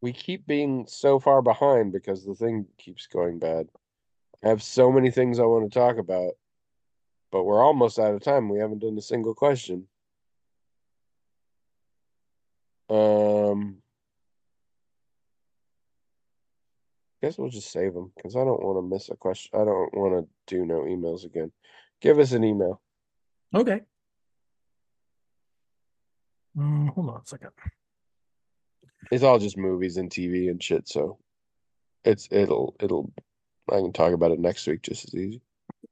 we keep being so far behind because the thing keeps going bad. I have so many things I want to talk about, but we're almost out of time. We haven't done a single question. Um, guess we'll just save them because I don't want to miss a question. I don't want to do no emails again. Give us an email. Okay. Mm, hold on a second. It's all just movies and TV and shit, so it's it'll it'll I can talk about it next week just as easy.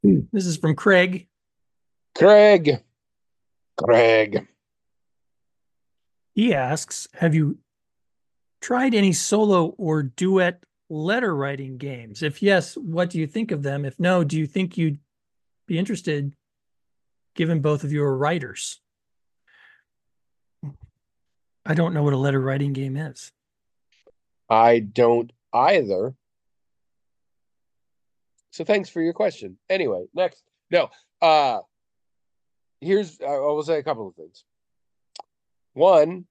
This is from Craig. Craig. Craig. He asks, "Have you tried any solo or duet letter writing games? If yes, what do you think of them? If no, do you think you'd be interested given both of you are writers?" I don't know what a letter writing game is. I don't either. So thanks for your question. Anyway, next. No. Uh here's I will say a couple of things. One,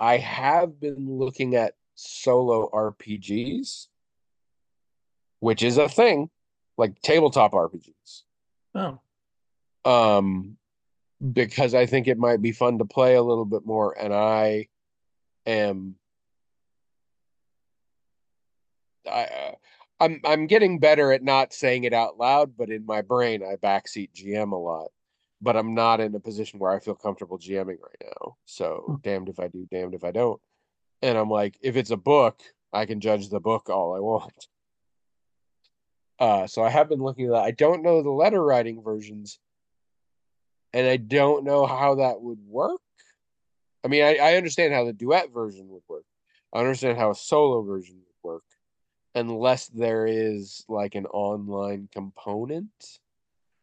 I have been looking at solo RPGs, which is a thing, like tabletop RPGs. Oh, Um because I think it might be fun to play a little bit more and I am I uh, I'm I'm getting better at not saying it out loud, but in my brain I backseat GM a lot. But I'm not in a position where I feel comfortable GMing right now. So Hmm. damned if I do, damned if I don't. And I'm like, if it's a book, I can judge the book all I want. Uh, so I have been looking at that. I don't know the letter writing versions, and I don't know how that would work. I mean, I, I understand how the duet version would work. I understand how a solo version would work, unless there is like an online component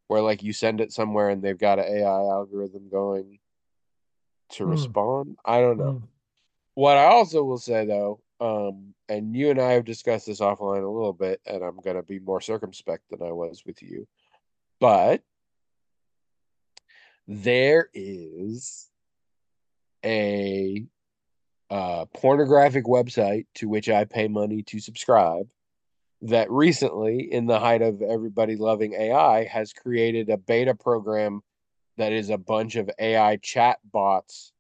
where like you send it somewhere and they've got an AI algorithm going to Hmm. respond. I don't know. mm, What I also will say though, um, and you and I have discussed this offline a little bit, and I'm gonna be more circumspect than I was with you, but there is a uh, pornographic website to which I pay money to subscribe that recently, in the height of everybody loving AI, has created a beta program that is a bunch of AI chat bots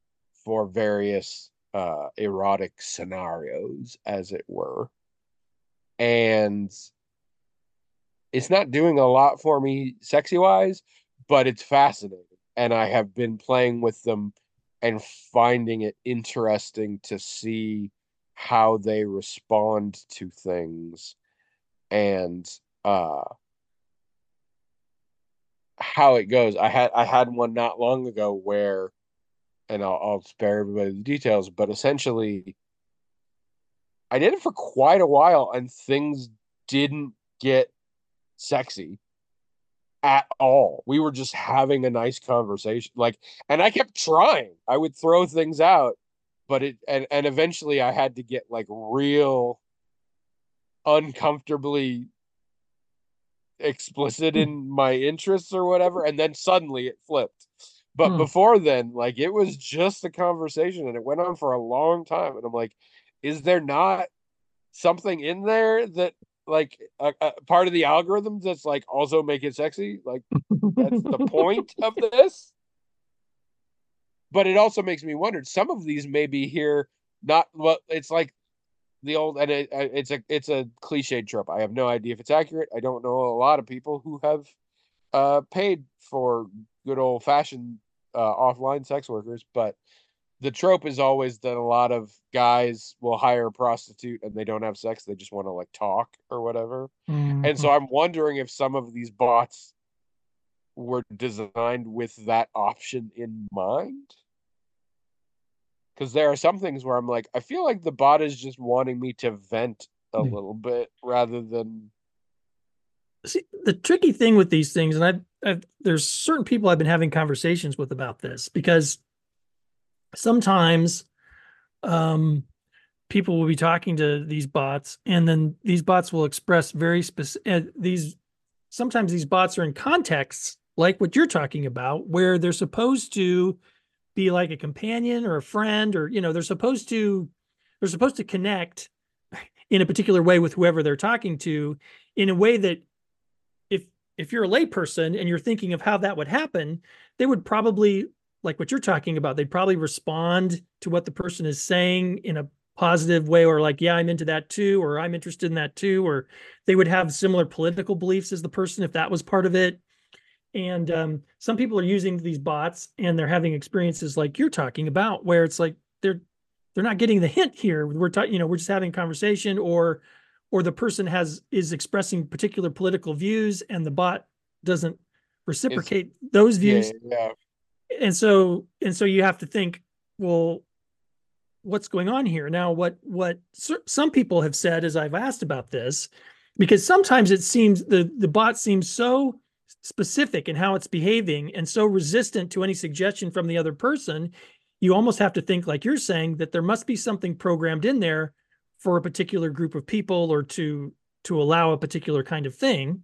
for various uh, erotic scenarios, as it were. And it's not doing a lot for me sexy wise, but it's fascinating. And I have been playing with them and finding it interesting to see how they respond to things and uh how it goes. I had I had one not long ago where and I'll, I'll spare everybody the details, but essentially I did it for quite a while and things didn't get sexy at all. We were just having a nice conversation. Like, and I kept trying. I would throw things out, but it and and eventually I had to get like real uncomfortably explicit in my interests or whatever, and then suddenly it flipped. But Hmm. before then, like it was just a conversation and it went on for a long time. And I'm like, is there not something in there that like a, a part of the algorithm that's like also make it sexy? Like that's the point [laughs] of this. But it also makes me wonder some of these may be here not well, it's like the old and it, it's a it's a cliched trope. I have no idea if it's accurate. I don't know a lot of people who have uh paid for good old fashioned uh, offline sex workers, but the trope is always that a lot of guys will hire a prostitute and they don't have sex; they just want to like talk or whatever. Mm-hmm. And so I'm wondering if some of these bots were designed with that option in mind. Because there are some things where I'm like, I feel like the bot is just wanting me to vent a little bit rather than See, the tricky thing with these things, and I've, I've there's certain people I've been having conversations with about this because sometimes um people will be talking to these bots and then these bots will express very specific these sometimes these bots are in contexts like what you're talking about where they're supposed to be like a companion or a friend or you know they're supposed to they're supposed to connect in a particular way with whoever they're talking to in a way that if if you're a layperson and you're thinking of how that would happen they would probably like what you're talking about they'd probably respond to what the person is saying in a positive way or like yeah i'm into that too or i'm interested in that too or they would have similar political beliefs as the person if that was part of it. And um, some people are using these bots and they're having experiences like you're talking about where it's like they're they're not getting the hint here. We're talking you know we're just having a conversation or or the person has is expressing particular political views and the bot doesn't reciprocate those views. yeah, yeah. And so and so you have to think well what's going on here? Now what what some people have said as i've asked about this because sometimes it seems the the bot seems so specific in how it's behaving and so resistant to any suggestion from the other person you almost have to think like you're saying that there must be something programmed in there for a particular group of people or to to allow a particular kind of thing.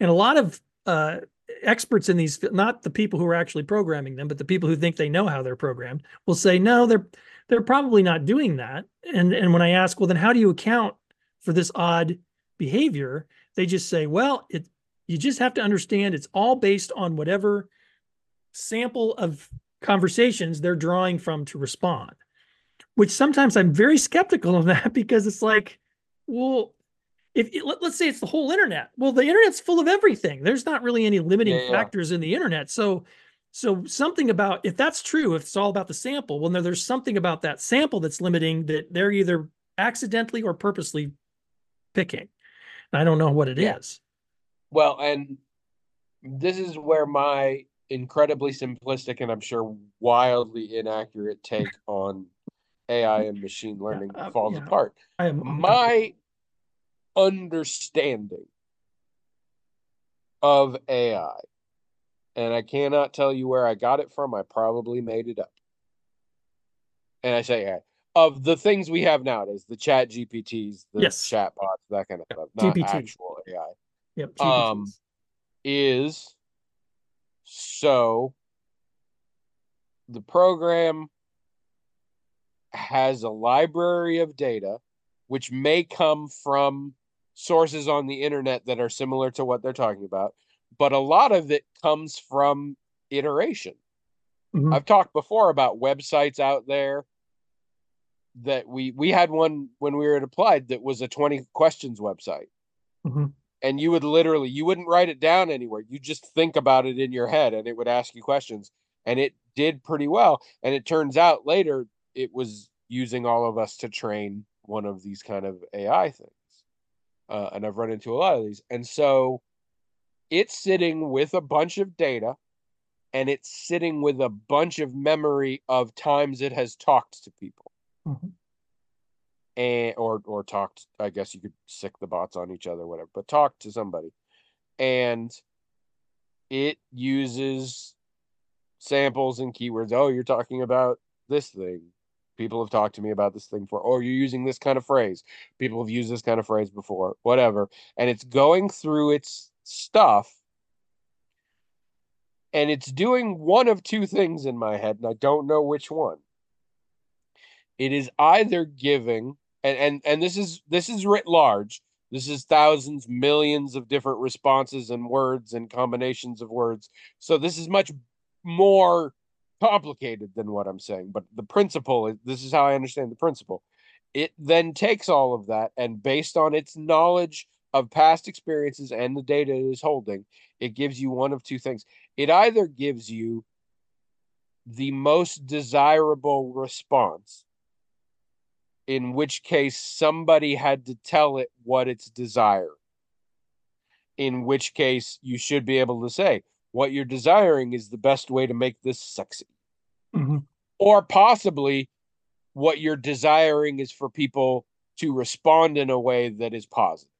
And a lot of uh experts in these not the people who are actually programming them but the people who think they know how they're programmed will say no they're they're probably not doing that. And and when i ask well then how do you account for this odd behavior? they just say well it you just have to understand it's all based on whatever sample of conversations they're drawing from to respond. which sometimes i'm very skeptical of that [laughs] because it's like well if let, us say it's the whole internet well the internet's full of everything there's not really any limiting Yeah, yeah. factors in the internet so so something about if that's true if it's all about the sample well no, there's something about that sample that's limiting that they're either accidentally or purposely picking i don't know what it is. Yeah. Well, and this is where my incredibly simplistic and I'm sure wildly inaccurate take on AI and machine learning uh, falls apart. i am My understanding of AI, and I cannot tell you where I got it from. I probably made it up. And I say AI. Of the things we have nowadays, the chat GPTs, the Yes. chat bots, that kind of stuff, not GPT. actual AI. Yep. Um, is so the program has a library of data which may come from sources on the internet that are similar to what they're talking about but a lot of it comes from iteration. Mhm. i've talked before about websites out there that we we had one when we were at applied that was a 20 questions website. Mhm. and you would literally you wouldn't write it down anywhere. You just think about it in your head and it would ask you questions. And it did pretty well. And it turns out later it was using all of us to train one of these kind of ai things uh, and i've run into a lot of these. And so it's sitting with a bunch of data and it's sitting with a bunch of memory of times it has talked to people. Mhm. and or or talked i guess you could sic the bots on each other whatever but talk to somebody. And it uses samples and keywords. Oh you're talking about this thing people have talked to me about this thing before or you're using this kind of phrase. People have used this kind of phrase before whatever and it's going through its stuff and it's doing one of two things in my head and i don't know which one. It is either giving and and and this is this is writ large this is thousands millions of different responses and words and combinations of words so this is much more complicated than what i'm saying but the principle is this is how i understand the principle it then takes all of that and based on its knowledge of past experiences and the data it is holding, it gives you one of two things. It either gives you the most desirable response, in which case somebody had to tell it what its desire. In which case you should be able to say, what you're desiring is the best way to make this sexy. Or possibly what you're desiring is for people to respond in a way that is positive.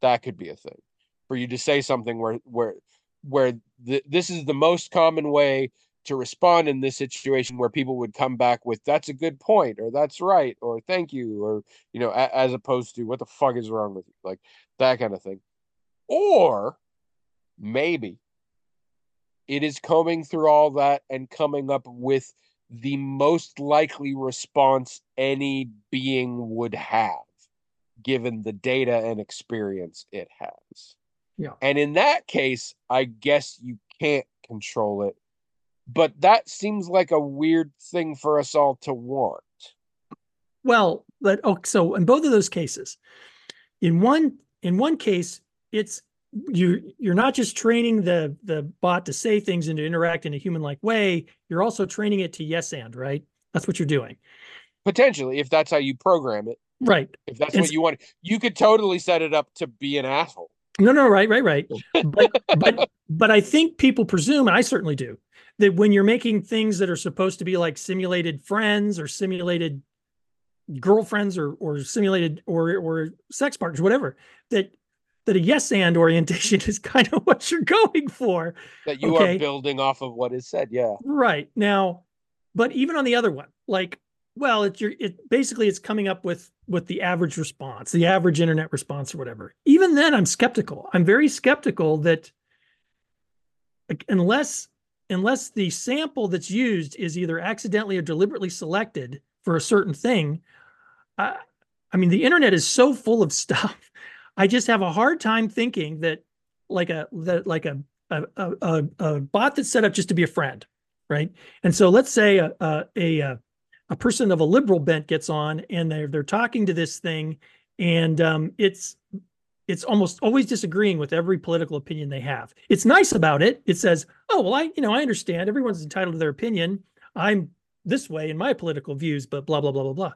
That could be a thing. For you to say something where where where this is the most common way to respond in this situation where people would come back with that's a good point or that's right or thank you or you know a, as opposed to what the fuck is wrong with you? Like that kind of thing. Or maybe it is combing through all that and coming up with the most likely response any being would have given the data and experience it has. Yeah. And in that case, I guess you can't control it. But that seems like a weird thing for us all to want. Well, but oh, so in both of those cases, in one in one case, it's you you're not just training the the bot to say things and to interact in a human like way you're also training it to yes and right? That's what you're doing. Potentially if that's how you program it. Right. If that's and what you want you could totally set it up to be an asshole. No no right right right. [laughs] But but but i think people presume and i certainly do that when you're making things that are supposed to be like simulated friends or simulated girlfriends or or simulated or or sex partners whatever that that a yes and orientation is kind of [laughs] what you're going for. That you okay? are building off of what is said. Yeah. Right. Now, but even on the other one, like, well, it's your it basically it's coming up with with the average response, the average internet response or whatever. Even then, I'm skeptical. I'm very skeptical that unless unless the sample that's used is either accidentally or deliberately selected for a certain thing, I, I mean, the internet is so full of [laughs] stuff I just have a hard time thinking that like a that like a a, a, a bot that's set up just to be a friend, right? And so let's say a a, a, a person of a liberal bent gets on and they're they're talking to this thing, and um, it's it's almost always disagreeing with every political opinion they have. It's nice about it. It says, "Oh well, I you know I understand. Everyone's entitled to their opinion. I'm this way in my political views, but blah blah blah blah blah."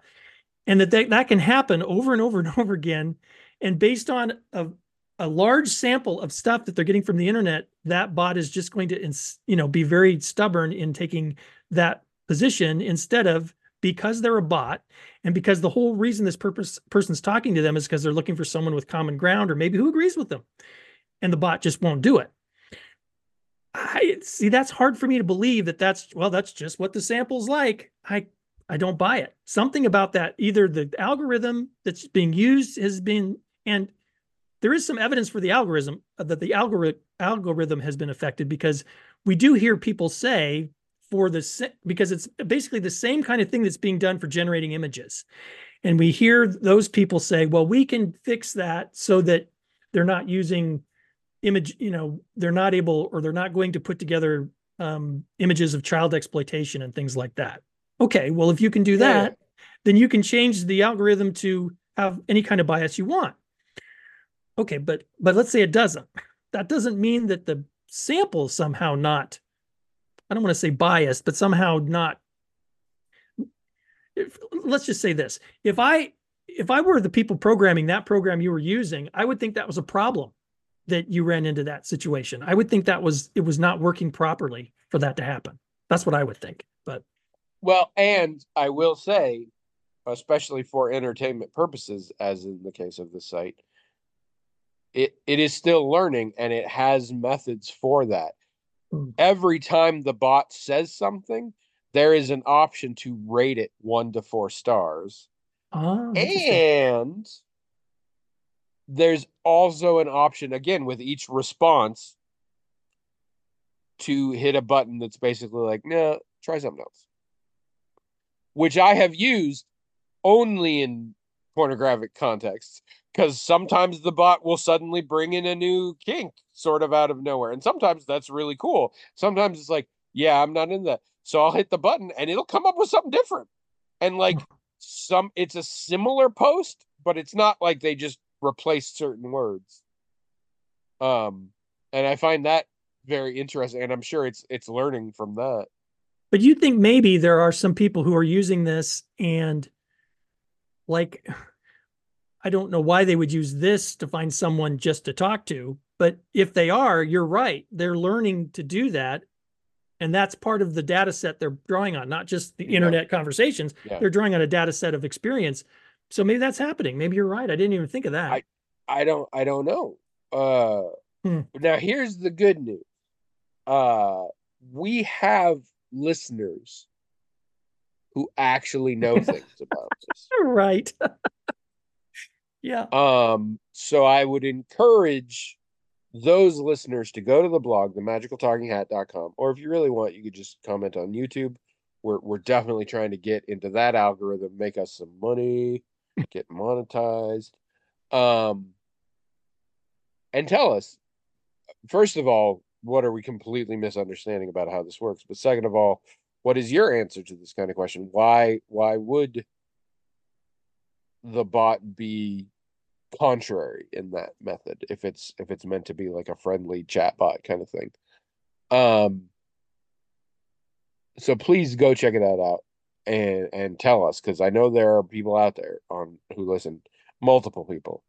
And that they, that can happen over and over and [laughs] over again and based on a, a large sample of stuff that they're getting from the internet, that bot is just going to, you know, be very stubborn in taking that position instead of because they're a bot and because the whole reason this purpose person's talking to them is because they're looking for someone with common ground or maybe who agrees with them. And the bot just won't do it. I see that's hard for me to believe that that's well that's just what the sample's like. I i don't buy it. Something about that either the algorithm that's being used has been and there is some evidence for the algorithm uh, that the algorithm algorithm has been affected because we do hear people say for the because it's basically the same kind of thing that's being done for generating images. And we hear those people say, well, we can fix that so that they're not using image, you know, they're not able or they're not going to put together um, images of child exploitation and things like that. Okay, well, if you can do that, yeah. then you can change the algorithm to have any kind of bias you want. Okay, but but let's say it doesn't. That doesn't mean that the sample somehow not, I don't want to say biased, but somehow not. If, let's just say this. If I if I were the people programming that program you were using, I would think that was a problem that you ran into that situation. I would think that was it was not working properly for that to happen. That's what I would think. But well, and I will say, especially for entertainment purposes, as in the case of the site, it, it is still learning and it has methods for that. Mm. Every time the bot says something, there is an option to rate it one to four stars. Oh, and there's also an option, again, with each response to hit a button that's basically like, no, try something else. Which I have used only in pornographic contexts because sometimes the bot will suddenly bring in a new kink sort of out of nowhere. And sometimes that's really cool. Sometimes it's like, yeah, I'm not in that. So I'll hit the button and it'll come up with something different. And like [laughs] some it's a similar post, but it's not like they just replaced certain words. Um, and I find that very interesting, and I'm sure it's it's learning from that. But you think maybe there are some people who are using this and like I don't know why they would use this to find someone just to talk to, but if they are, you're right. They're learning to do that. And that's part of the data set they're drawing on, not just the Yeah. internet conversations. Yeah. They're drawing on a data set of experience. So maybe that's happening. Maybe you're right. I didn't even think of that. I- I don't I don't know. Uh Hmm. now here's the good news. Uh we have listeners who actually know [laughs] things about this. right. [laughs] yeah. Um so I would encourage those listeners to go to the blog, themagicaltalkinghat.com, or if you really want, you could just comment on YouTube. We're we're definitely trying to get into that algorithm, make us some money, [laughs] get monetized. Um and tell us first of all, what are we completely misunderstanding about how this works? But second of all, what is your answer to this kind of question? Why why would the bot be contrary in that method if it's if it's meant to be like a friendly chat bot kind of thing? Um so please go check it out out and and tell us because I know there are people out there on who listen, multiple people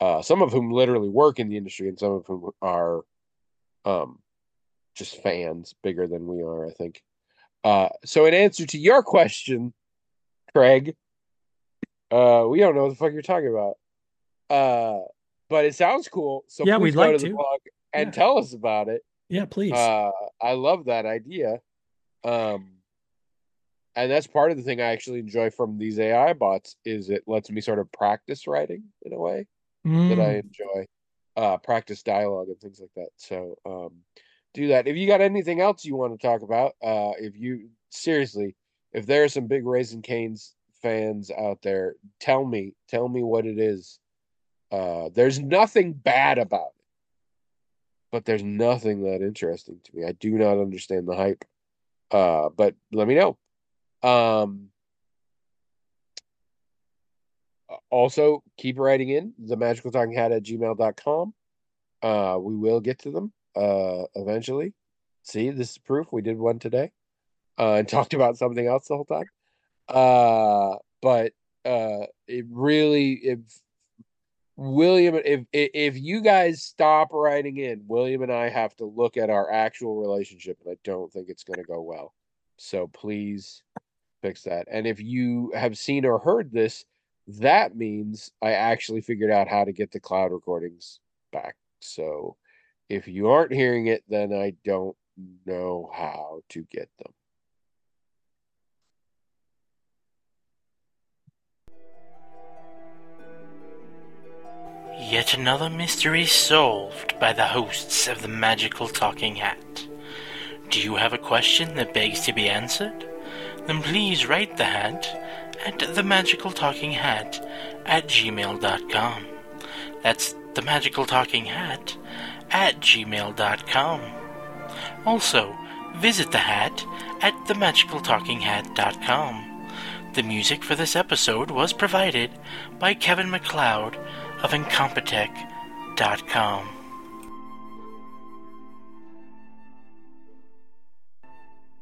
uh, some of whom literally work in the industry and some of whom are um, just fans bigger than we are, I think. Uh, so, in answer to your question, Craig, uh, we don't know what the fuck you're talking about. Uh, but it sounds cool. So, Yeah, please we'd like to the to. blog and Yeah. tell us about it. Yeah, please. Uh, I love that idea. Um, and that's part of the thing I actually enjoy from these AI bots is it lets me sort of practice writing in a way that I Mm. enjoy. Uh, practice dialogue and things like that. So um, do that. If you got anything else you want to talk about, uh, if you seriously, if there are some big Raising Cane's fans out there, tell me, tell me what it is. Uh, there's nothing bad about it, but there's nothing that interesting to me. I do not understand the hype. Uh, but let me know. Um, also keep writing in the magical talking hat at gmail.com uh we will get to them uh eventually. See this is proof. We did one today uh and [laughs] talked about something else the whole time. Uh but uh it really if william if if if you guys stop writing in william and i have to look at our actual relationship and i don't think it's going to go well. So please fix that. And if you have seen or heard this that means I actually figured out how to get the cloud recordings back. So if you aren't hearing it, then I don't know how to get them. Yet another mystery solved by the hosts of the Magical Talking Hat. Do you have a question that begs to be answered? Then please write the hat at the Magical Talking Hat at gmail.com. That's the Magical Talking Hat at gmail.com. Also, visit the hat at themagicaltalkinghat.com. The music for this episode was provided by Kevin MacLeod of Incompetech.com.